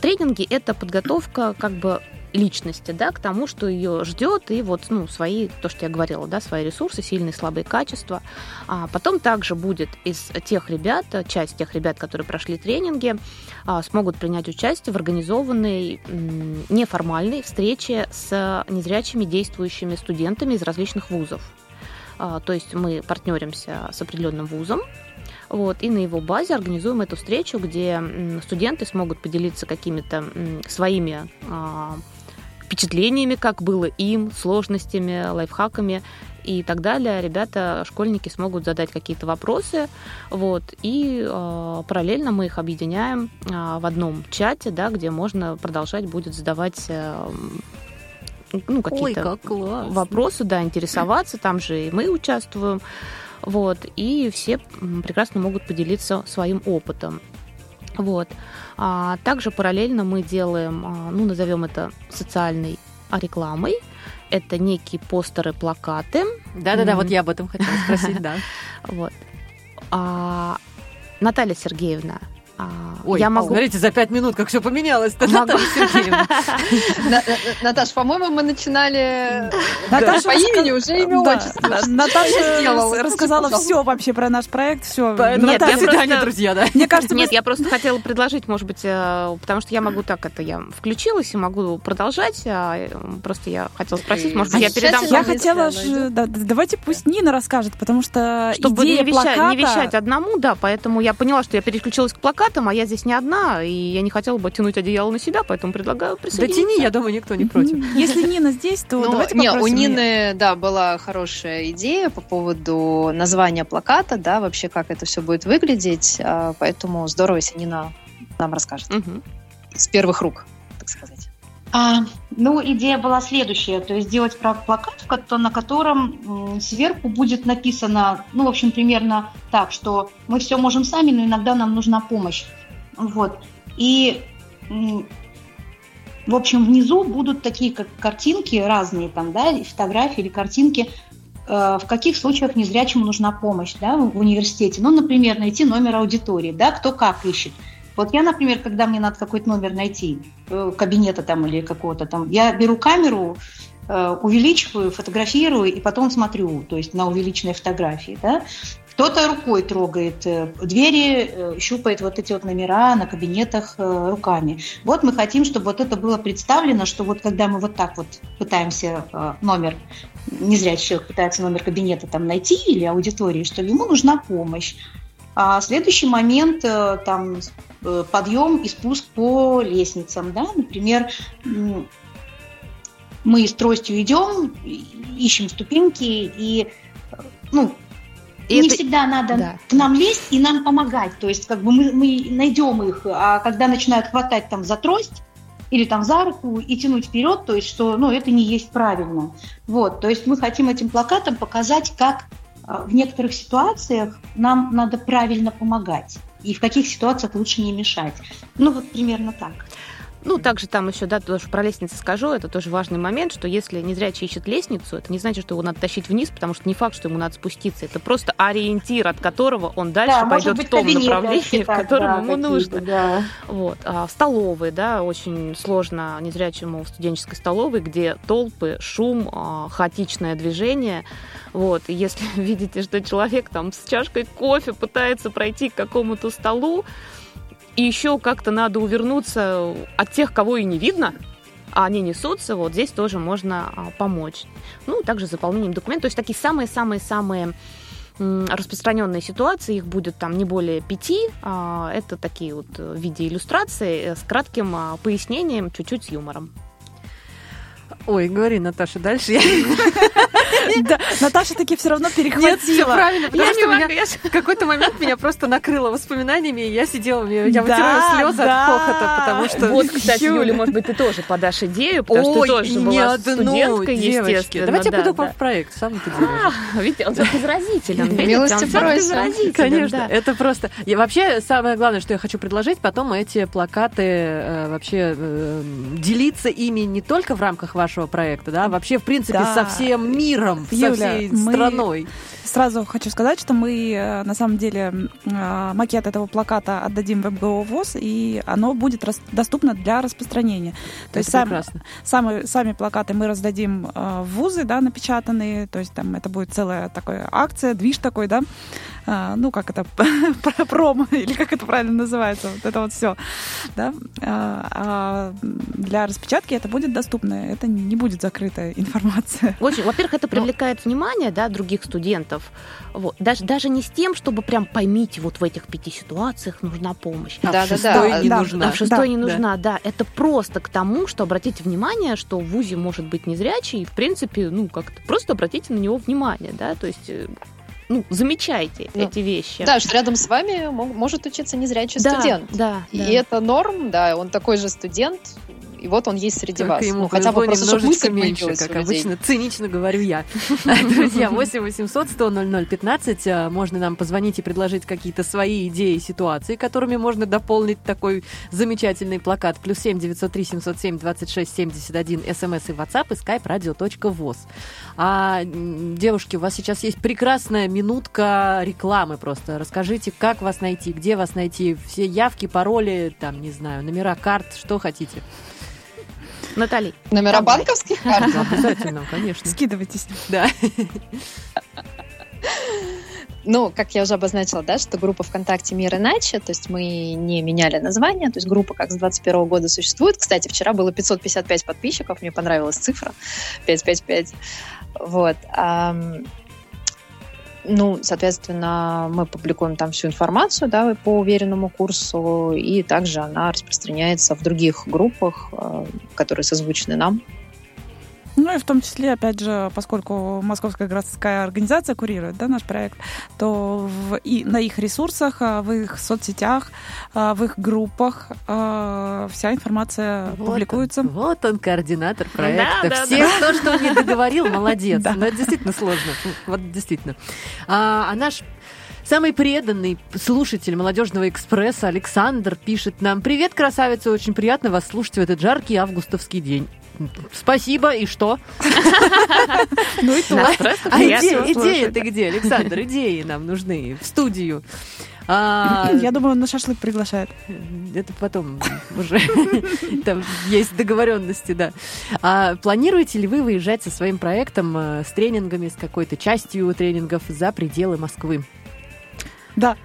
Тренинги это подготовка как бы личности, да, к тому, что ее ждет, и вот, ну, свои, то, что я говорила, да, свои ресурсы, сильные, слабые качества. А потом также будет из тех ребят, часть тех ребят, которые прошли тренинги, а, смогут принять участие в организованной неформальной встрече с незрячими действующими студентами из различных вузов. А, То есть мы партнеримся с определенным вузом, вот, и на его базе организуем эту встречу, где студенты смогут поделиться какими-то своими а, впечатлениями, как было им, сложностями, лайфхаками и так далее. Ребята, школьники смогут задать какие-то вопросы, вот, и а, параллельно мы их объединяем а, в одном чате, да, где можно продолжать будет задавать м, ну, какие-то
как
вопросы, да, интересоваться, там же и мы участвуем, вот, и все прекрасно могут поделиться своим опытом. Вот. А также параллельно мы делаем, а, ну, назовем это социальной рекламой. Это некие постеры, плакаты.
Да-да-да,
Мгм.
вот я об этом хотела спросить, да.
Вот. А, Наталья Сергеевна а,
Ой,
я могу...
смотрите, за пять минут как все поменялось.
Могу.
Наталья Сергеевна.
На- на- Наташ, по-моему, мы начинали
Наташа
по имени уже имя
Да,
отчество.
Наташа рассказала все вообще про наш проект, все.
Свидания,
просто-
друзья, да.
Мне кажется,
Нет, я просто хотела предложить, может быть, э, потому что я могу так это, я включилась и могу продолжать, а, э, просто я хотела спросить, может быть, я передам
я хотела, давайте пусть Нина расскажет, потому что
Чтобы
идея
не, вещать, одному, да, поэтому я поняла, что я переключилась к плакатам, а я здесь не одна, и я не хотела бы тянуть одеяло на себя, поэтому предлагаю
Да
присоединиться.
тяни, я думаю, никто не против.
Если Нина здесь, то
Ну,
давайте
не, у. Нины, да, была хорошая идея по поводу названия плаката, да, вообще как это все будет выглядеть, а, поэтому здорово, если Нина нам расскажет с первых рук, так сказать.
А, ну, идея была следующая, то есть сделать плакат, на котором сверху будет написано, ну, в общем, примерно так, что мы все можем сами, но иногда нам нужна помощь. Вот. И, в общем, внизу будут такие как картинки разные, там, да, фотографии или картинки, э, в каких случаях незрячему нужна помощь, да, в университете. Ну, например, найти номер аудитории, да, кто как ищет. Вот я, например, когда мне надо какой-то номер найти, э, кабинета там или какого-то там, я беру камеру, э, увеличиваю, фотографирую и потом смотрю, то есть на увеличенной фотографии, да. Кто-то рукой трогает э, двери, щупает вот эти вот номера на кабинетах руками. Вот мы хотим, чтобы вот это было представлено, что вот когда мы вот так вот пытаемся номер, незрячий человек пытается номер кабинета там найти или аудитории, что ему нужна помощь. А следующий момент там подъем и спуск по лестницам, да, например, мы с тростью идем, ищем ступеньки и э, ну
И
не
это-
всегда надо
да.
к нам лезть и нам помогать. То есть как бы мы, мы найдем их, а когда начинают хватать там за трость или там за руку и тянуть вперед, то есть что ну, это не есть правильно. Вот, то есть мы хотим этим плакатом показать, как а, в некоторых ситуациях нам надо правильно помогать и в каких ситуациях лучше не мешать. Ну вот примерно так.
Ну, также там еще, да, тоже про лестницы скажу, это тоже важный момент, что если незрячий ищет лестницу, это не значит, что его надо тащить вниз, потому что не факт, что ему надо спуститься. Это просто ориентир, от которого он дальше
Да,
пойдет
быть,
в том направлении, в
считать,
котором
да,
ему нужно.
да.
Вот. А в столовой, да, очень сложно незрячему в студенческой столовой, где толпы, шум, а, хаотичное движение. Вот. И если видите, что человек там с чашкой кофе пытается пройти к какому-то столу, и еще как-то надо увернуться от тех, кого и не видно, а они несутся, вот здесь тоже можно а, помочь. Ну, также заполнением документов. То есть такие самые-самые-самые распространенные ситуации, их будет там не более пяти. а, Это такие вот э, в виде иллюстрации э, с кратким а, пояснением, чуть-чуть с юмором.
Ой, говори, Наташа, дальше. Я-
Да, Наташа таки все равно
Нет, все
перехватила.
правильно, потому
Я
что меня в какой-то момент меня просто накрыло воспоминаниями, и я сидела, я
Да,
вытираю слезы
да.
от хохота, потому что...
Вот, кстати,
Юля.
Может быть, ты тоже подашь идею, потому что ты тоже была
одну,
студенткой,
девочки.
естественно.
Давайте
да,
я пойду
да.
в проект, сам ты делаешь.
А, видите, он изразителен.
Милости просим.
Конечно,
да.
это просто... И вообще, самое главное, что я хочу предложить, потом эти плакаты э, вообще э, делиться ими не только в рамках вашего проекта, да, вообще, в принципе,
Да.
со всем миром, со
Юля,
всей
мы-
страной.
Сразу хочу сказать, что мы э, на самом деле э, макет этого плаката отдадим в МГО ВОЗ, и оно будет рас- доступно для распространения. То
Это
есть сам-. Самые, сами плакаты мы раздадим э, в вузы, да, напечатанные, то есть там это будет целая такая акция, движ такой, да, ну, как это, про- промо, или как это правильно называется, вот это вот все, да. А, для распечатки это будет доступно, это не будет закрытая информация.
Очень, во-первых, это привлекает внимание, да, других студентов. Вот. Даже, даже не с тем, чтобы прям поймите, вот в этих пяти ситуациях нужна помощь.
А в
Да-да-да.
шестой не
Да,
нужна.
А в шестой
Да,
не
да.
нужна, да. Это просто к тому, что обратите внимание, что в ВУЗе может быть незрячий, и, в принципе, ну, как-то просто обратите на него внимание, да, то есть, э, ну, замечайте
Ну,
эти вещи.
Да, что рядом с вами мо- может учиться незрячий
да,
студент.
Да,
И
да.
это норм, да, он такой же студент, и вот он есть среди
Только
вас.
ему
Ну, хотя бы просто, чтобы мысль
меньше, как обычно. Цинично говорю я. Друзья, 8 800 100 00 15. а, Можно нам позвонить и предложить какие-то свои идеи, ситуации, которыми можно дополнить такой замечательный плакат. Плюс 7 903 707 26 71. СМС и WhatsApp и skype radio.voz. А, девушки, у вас сейчас есть прекрасная минутка рекламы просто. Расскажите, как вас найти, где вас найти, все явки, пароли, там, не знаю, номера карт, что хотите.
Натали.
Номера банковских карт?
Обязательно, конечно.
Скидывайтесь.
Да.
Ну, как я уже обозначила, да, что группа ВКонтакте «Мир иначе», то есть мы не меняли название, то есть группа как с 21 года существует. Кстати, вчера было 555 подписчиков, мне понравилась цифра 555. Вот. Ну, соответственно, мы публикуем там всю информацию да, по уверенному курсу, и также она распространяется в других группах, э, которые созвучны нам.
Ну и в том числе, опять же, поскольку Московская городская организация курирует да, наш проект, то в, и на их ресурсах, а, в их соцсетях, а, в их группах а, вся информация
Вот
публикуется.
Он, вот он, координатор проекта.
Да, да,
Всех то, что он не договорил, молодец.
Да.
Но это действительно сложно. Вот действительно. А, а наш Самый преданный слушатель молодежного экспресса Александр пишет нам «Привет, красавица, очень приятно вас слушать в этот жаркий августовский день». Спасибо, и что?
Ну и то.
А идея ты где, Александр? Идеи нам нужны в студию. А,
Я думаю, он на шашлык приглашает.
Это потом уже. Там есть договоренности, да. А планируете ли вы выезжать со своим проектом э, с тренингами, с какой-то частью тренингов за пределы Москвы?
Да.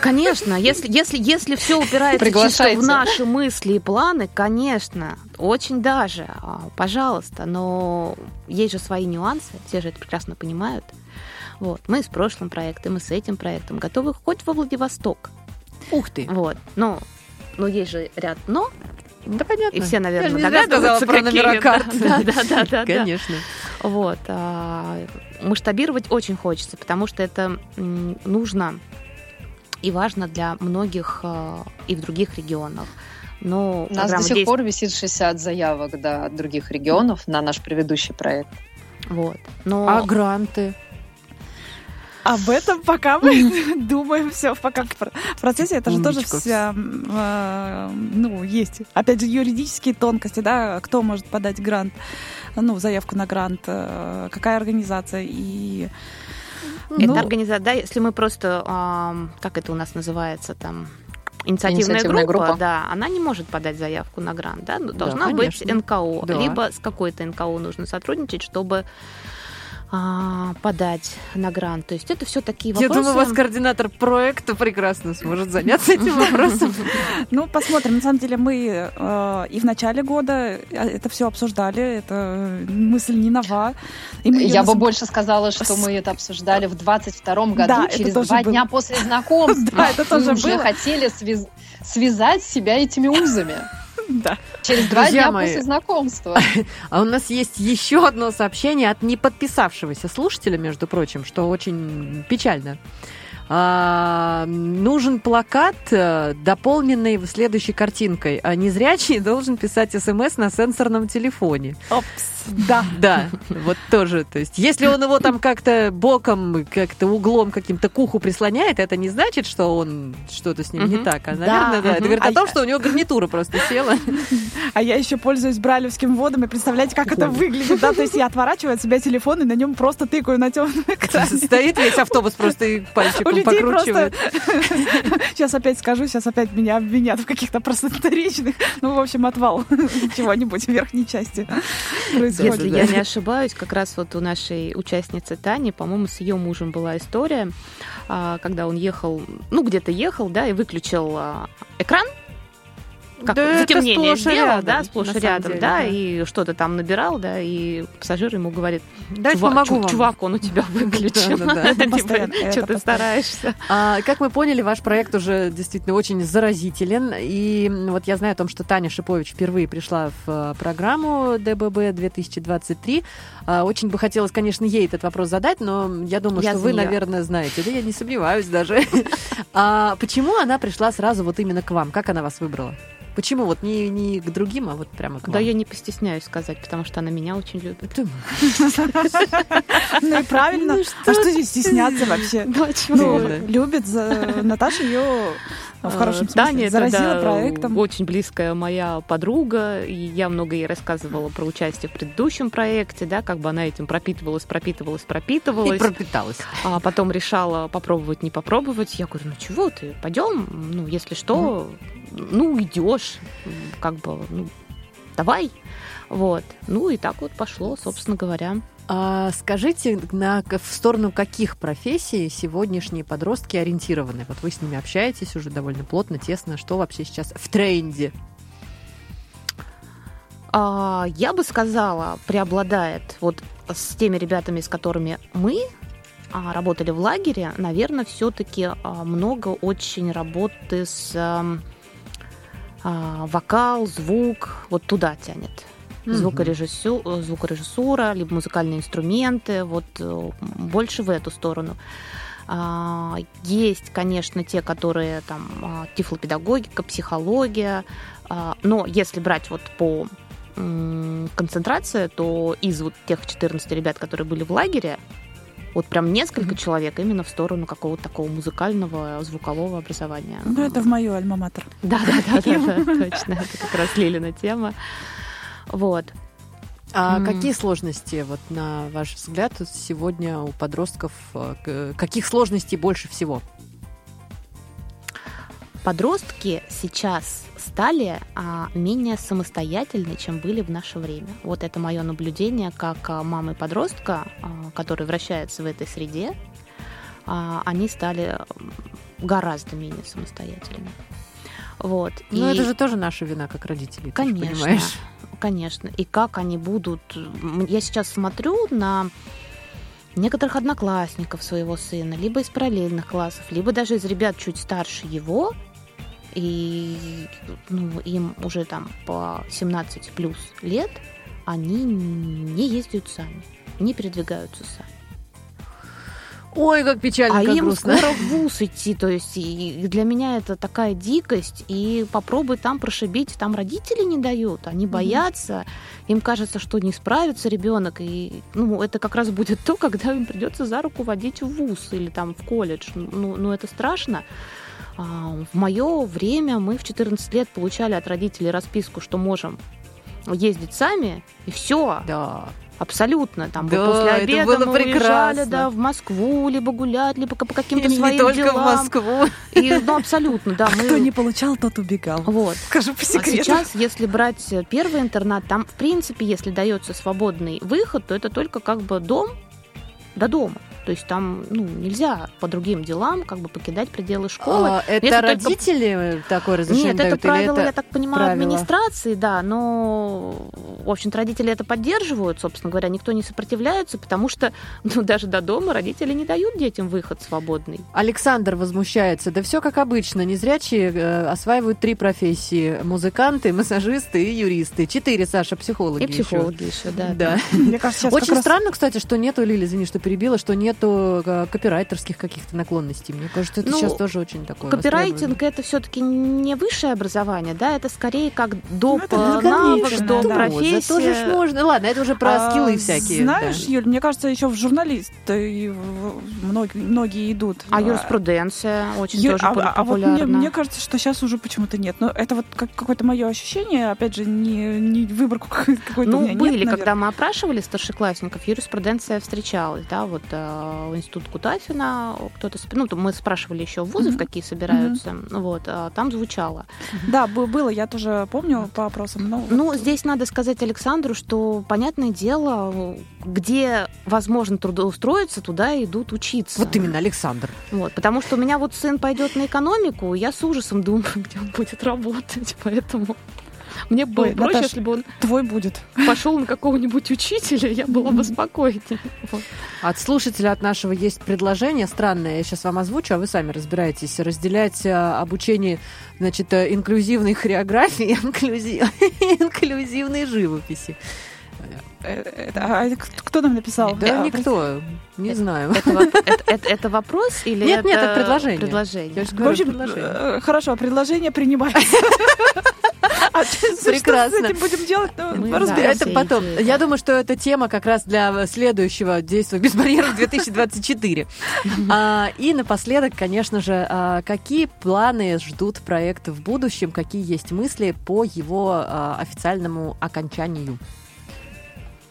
Конечно, если, если, если все упирается чисто в наши мысли и планы, конечно, очень даже, а, пожалуйста, но есть же свои нюансы, все же это прекрасно понимают. Вот. Мы с прошлым проектом, и с этим проектом готовы хоть во Владивосток.
Ух ты!
Вот. Ну, ну, есть же ряд «но»,
Да понятно.
и все, наверное,
Я
догадываются,
про номера карт.
Да, да, да, да.
Конечно.
Вот. а, масштабировать очень хочется, потому что это нужно и важно для многих а, и в других регионах. Но
У нас до сих
действ-
пор висит 60 заявок да, от других регионов на наш предыдущий проект.
Вот. Но
А гранты?
Об этом пока мы думаем все, пока в про- в процессе. Это же тоже вся, э, ну, есть. Опять же, юридические тонкости, да, кто может подать грант, ну, заявку на грант, э, какая организация и...
это
ну,
организация, да, если мы просто, как это у нас называется там, инициативная,
Инициативная
группа,
группа.
да, она не может подать заявку на грант, да, ну,
Да,
должна быть
конечно.
НКО,
Да.
либо с какой-то НКО нужно сотрудничать, чтобы а, подать на грант. То есть это все такие
Я
вопросы.
думаю, у вас координатор проекта прекрасно сможет заняться этим вопросом.
Ну, посмотрим. На самом деле мы э, и в начале года э, это все обсуждали. Это мысль не нова.
Я бы больше сказала, что мы это обсуждали в 22 году,
Да,
через два
было.
дня после знакомства.
Да, это тоже
мы уже хотели связ- связать себя этими узами.
Да.
Через два
Друзья
дня
мои.
после знакомства.
А у нас есть еще одно сообщение от неподписавшегося слушателя, между прочим, что очень печально. А, нужен плакат, э, дополненный следующей картинкой. А незрячий должен писать смс на сенсорном телефоне.
Опс. Да.
Да, вот тоже. То есть, если он его там как-то боком, как-то углом каким-то к уху прислоняет, это не значит, что он что-то с ним не так. А, наверное, да. Это
Мгм.
говорит
А
о том,
я-
что у него гарнитура просто села.
А я еще пользуюсь брайлевским вводом, и представляете, как это выглядит, да? То есть я отворачиваю от себя телефон и на нем просто тыкаю на темном экране.
Стоит весь автобус просто и пальчиком
людей просто... Сейчас опять скажу, сейчас опять меня обвинят в каких-то просторечных, ну, в общем, отвал чего-нибудь в верхней части происходит.
Если я не ошибаюсь, как раз вот у нашей участницы Тани, по-моему, с ее мужем была история, а, когда он ехал, ну, где-то ехал, да, и выключил а, экран, как
Да
затемнение сделал, да, сплошь и рядом,
деле,
да,
да.
и что-то там набирал, да, и пассажир ему говорит,
Давайте
«Чувак,
помогу вам.
чувак, он у тебя Типа,
это
Что ты
постоянно.
стараешься?
А, как мы поняли, ваш проект уже действительно очень заразителен. И вот я знаю о том, что Таня Шипович впервые пришла в э, программу ДББ 2023. А, очень бы хотелось, конечно, ей этот вопрос задать, но я думаю,
Я
что вы,
неё.
наверное, знаете. Да я не сомневаюсь даже. А почему она пришла сразу вот именно к вам? Как она вас выбрала? Почему? Вот не, не к другим, а вот прямо к вам.
Да, я не постесняюсь сказать, потому что она меня очень любит.
Ну и правильно.
Ну
А что здесь стесняться вообще?
Ну,
Ну,
Правильно.
любит. за- Наташа ее в хорошем
Таня
смысле
это,
заразила
да,
проектом.
очень близкая моя подруга, и я много ей рассказывала про участие в предыдущем проекте, да, как бы она этим пропитывалась, пропитывалась,
И
пропитывалась.
пропиталась.
А потом решала попробовать, не попробовать. Я говорю, ну чего ты, пойдем, ну если что, ну идешь, как бы, ну давай. Вот. Ну и так вот пошло, собственно говоря.
А скажите, на, в сторону каких профессий сегодняшние подростки ориентированы? Вот вы с ними общаетесь уже довольно плотно, тесно. Что вообще сейчас в тренде?
А, я бы сказала, преобладает вот с теми ребятами, с которыми мы а, работали в лагере, наверное, все-таки много очень работы с ам, а, вокал, звук, вот туда тянет.
Мгм.
Звукорежиссю- э, звукорежиссура, либо музыкальные инструменты, вот э, больше в эту сторону. А, Есть, конечно, те, которые там а, тифлопедагогика, психология, а, но если брать вот по м, концентрации, то из вот тех 14 ребят, которые были в лагере, вот прям несколько человек именно в сторону какого-то такого музыкального, звукового образования.
Ну, это в мою альма-матер.
Да, да, да, да, да, точно. Это как раз Лилина тема. Вот.
А
М.
какие сложности, вот на ваш взгляд, сегодня у подростков, э, каких сложностей больше всего?
Подростки сейчас стали а, менее самостоятельны, чем были в наше время. Вот это мое наблюдение как а, мамы подростка, а, который вращается в этой среде. А, они стали гораздо менее самостоятельны. Вот.
Ну,
И-
это же тоже наша вина, как родителей, ты же
Конечно,
понимаешь.
Конечно. И как они будут... Я сейчас смотрю на некоторых одноклассников своего сына, либо из параллельных классов, либо даже из ребят чуть старше его, и ну, им уже там по 17 плюс лет, они не ездят сами, не передвигаются сами.
Ой, как печально,
А
как
им
грустно.
скоро в ВУЗ идти, то есть и для меня это такая дикость, и попробуй там прошибить, там родители не дают, они боятся, им кажется, что не справится ребенок, и ну, это как раз будет то, когда им придется за руку водить в ВУЗ или там в колледж, ну, ну это страшно. А, В мое время мы в 14 лет получали от родителей расписку, что можем ездить сами, и все.
Да.
Абсолютно. Там
Да,
после
это
обеда
было
мы уезжали
прекрасно.
да, в Москву, либо гулять, либо по каким-то своим
не только
делам.
в Москву.
И, ну, абсолютно, да. мы-
Кто не получал, тот убегал.
Вот.
Скажу по
А
секрету.
сейчас, если брать первый интернат, там, в принципе, если дается свободный выход, то это только как бы дом до дома. То есть там ну, нельзя по другим делам как бы покидать пределы школы.
А, это
Если только-
родители такое разрешение
Нет, это
дают? или
правило,
это
я так понимаю,
правило?
администрации, да, но, в общем-то, родители это поддерживают, собственно говоря, никто не сопротивляется, потому что, ну, даже до дома родители не дают детям выход свободный.
Александр возмущается. Да все как обычно. Незрячие э, осваивают три профессии. Музыканты, массажисты и юристы. Четыре, Саша, психологи
И психологи еще, да.
Да.
Мне кажется,
Очень
как раз-
странно, кстати, что нету, Лили, извини, что перебила, что нету э, копирайтерских каких-то наклонностей. Мне кажется, это
Ну,
сейчас тоже очень такое
Копирайтинг это все-таки не высшее образование, да, это скорее как доп.
Ну, это
э, навык,
конечно,
доп.
да.
профессия.
Зато же ж можно. Ладно, это уже про
А,
скиллы всякие.
Знаешь,
да.
Юль, мне кажется, еще в журналисты в- многие, многие идут.
А юриспруденция очень
Ю-
тоже
а,
пол-
а вот
популярна.
мне, мне кажется, что сейчас уже почему-то нет. Но это вот как, какое-то мое ощущение, опять же, не, не выборку какой-то у
Ну,
меня нет,
были,
наверное.
когда мы опрашивали старшеклассников, юриспруденция встречалась, да, вот э, в институт Кутафина, кто-то, ну, мы спрашивали еще вузы, в какие собираются, вот, а там звучало.
Да, бы- было, я тоже помню по опросам. Но
Ну, здесь надо сказать Александру, что, понятное дело, где возможно трудоустроиться, туда идут учиться.
Вот именно, Александр.
Вот, потому что у меня вот сын пойдет на экономику, я с ужасом думаю, где он будет работать, поэтому мне было
Ой,
проще,
Наташ,
если бы он
твой будет.
пошел на какого-нибудь учителя, я была бы спокойнее. Вот.
От слушателя от нашего есть предложение странное. Я сейчас вам озвучу, а вы сами разбираетесь. Разделять э, обучение, значит, э, инклюзивной хореографии и инклюзи- инклюзивной живописи.
Это- а кто нам написал?
Да
А,
никто, не знаю.
Это, воп- это- это- это вопрос или
Нет,
это
нет, это предложение.
предложение?
Я же
В
говорю,
общем,
предложение.
э, хорошо, предложение принимается. А что с
Прекрасно.
этим будем делать? Ну,
Мы,
Да,
разберемся.
это потом. Я думаю, что это тема как раз для следующего действия без барьеров 2024. А, И напоследок, конечно же, а, какие планы ждут проекта в будущем, какие есть мысли по его а, официальному окончанию?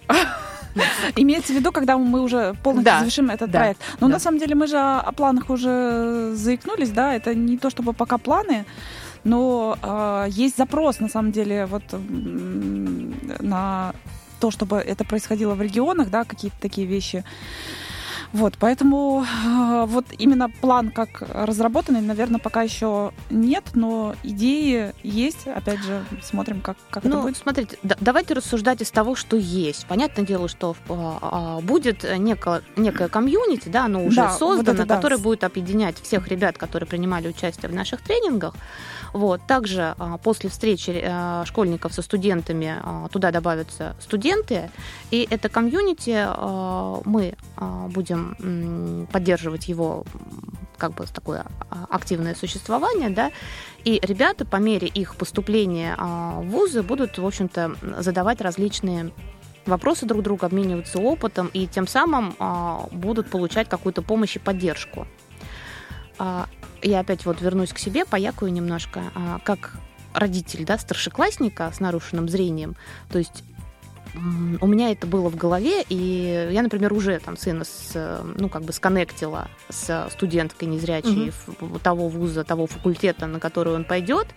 Имеется в виду, когда мы уже полностью
Да,
завершим этот
да,
проект. Но
да.
на самом деле мы же о планах уже заикнулись, да, это не то чтобы пока планы, но э, есть запрос, на самом деле, вот на то, чтобы это происходило в регионах, да, какие-то такие вещи. Вот, поэтому э, вот именно план как разработанный, наверное, пока еще нет, но идеи есть. Опять же, смотрим, как, как это
Ну,
будет.
смотрите, да- давайте рассуждать из того, что есть. Понятное дело, что а, а, будет неко- некое комьюнити, да, оно уже
Да, вот
создано,
это да.
которое будет объединять всех ребят, которые принимали участие в наших тренингах. Вот. Также а, после встречи а, школьников со студентами а, туда добавятся студенты, и это комьюнити а, мы будем поддерживать его как бы такое активное существование, да, и ребята по мере их поступления в вузы будут, в общем-то, задавать различные вопросы друг другу, обмениваться опытом и тем самым будут получать какую-то помощь и поддержку. А, Я опять вот вернусь к себе, поякую немножко, а, как родитель, да, старшеклассника с нарушенным зрением, то есть у меня это было в голове, и я, например, уже там сына с, ну, как бы сконнектила с студенткой незрячей в- того вуза, того факультета, на который он пойдет,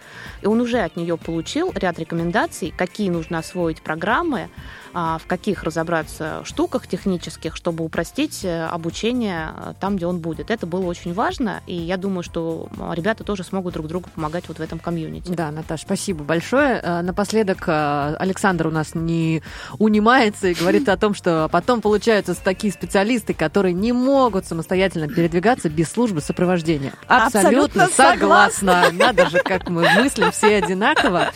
и он уже от нее получил ряд рекомендаций, какие нужно освоить программы, в каких разобраться штуках технических, чтобы упростить э, обучение э, там, где он будет. Это было очень важно, и я думаю, что ребята тоже смогут друг другу помогать вот в этом комьюнити.
Да, Наташ, спасибо большое. А, Напоследок а, Александр у нас не унимается и говорит о том, что потом получаются такие специалисты, которые не могут самостоятельно передвигаться без службы сопровождения. Абсолютно,
Абсолютно
согласна. Надо же, как мы мыслим все одинаково.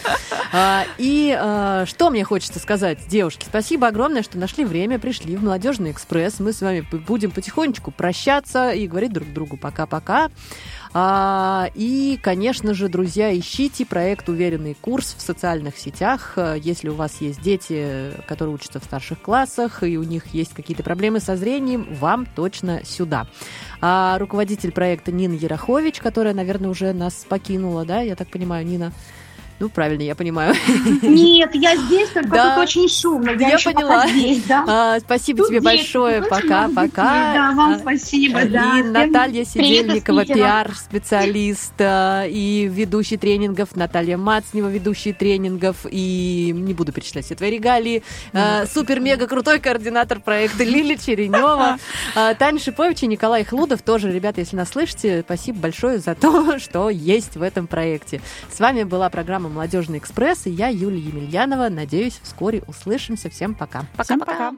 А, И а, что мне хочется сказать, девушки, спасибо огромное, что нашли время, пришли в Молодежный экспресс. Мы с вами будем потихонечку прощаться и говорить друг другу пока-пока. А, и, конечно же, друзья, ищите проект «Уверенный курс» в социальных сетях. А, Если у вас есть дети, которые учатся в старших классах, и у них есть какие-то проблемы со зрением, вам точно сюда. А руководитель проекта Нина Ярохович, которая, наверное, уже нас покинула, да, я так понимаю, Нина? Ну, правильно, я понимаю.
Нет, я здесь, только
Да.
тут очень шумно. Я,
Я поняла.
здесь, да.
А, спасибо
Тут
тебе
дети,
большое. Пока-пока.
Да, вам
А,
спасибо,
и
да. Всем
Наталья Сидельникова, пиар-специалист, а, и ведущий тренингов, Наталья Мацнева, ведущий тренингов, и не буду перечислять все твои регалии, а, супер-мега-крутой координатор проекта Лили Черенева, а, Таня Шипович и Николай Хлудов, тоже, ребята, если нас слышите, спасибо большое за то, что есть в этом проекте. С вами была программа «Молодежный экспресс», и я, Юлия Емельянова. Надеюсь, вскоре услышимся. Всем пока.
Всем пока.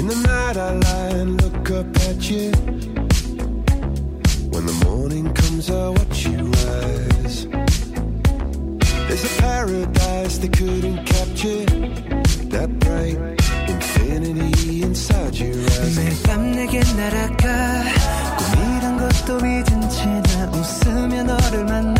In the night I lie and look up at you. Comes, I watch you rise. There's a paradise they couldn't capture. That bright infinity inside your eyes.
매일 밤 내게 날아가 꿈이란 것도 잊은 채나 웃으며 너를 만나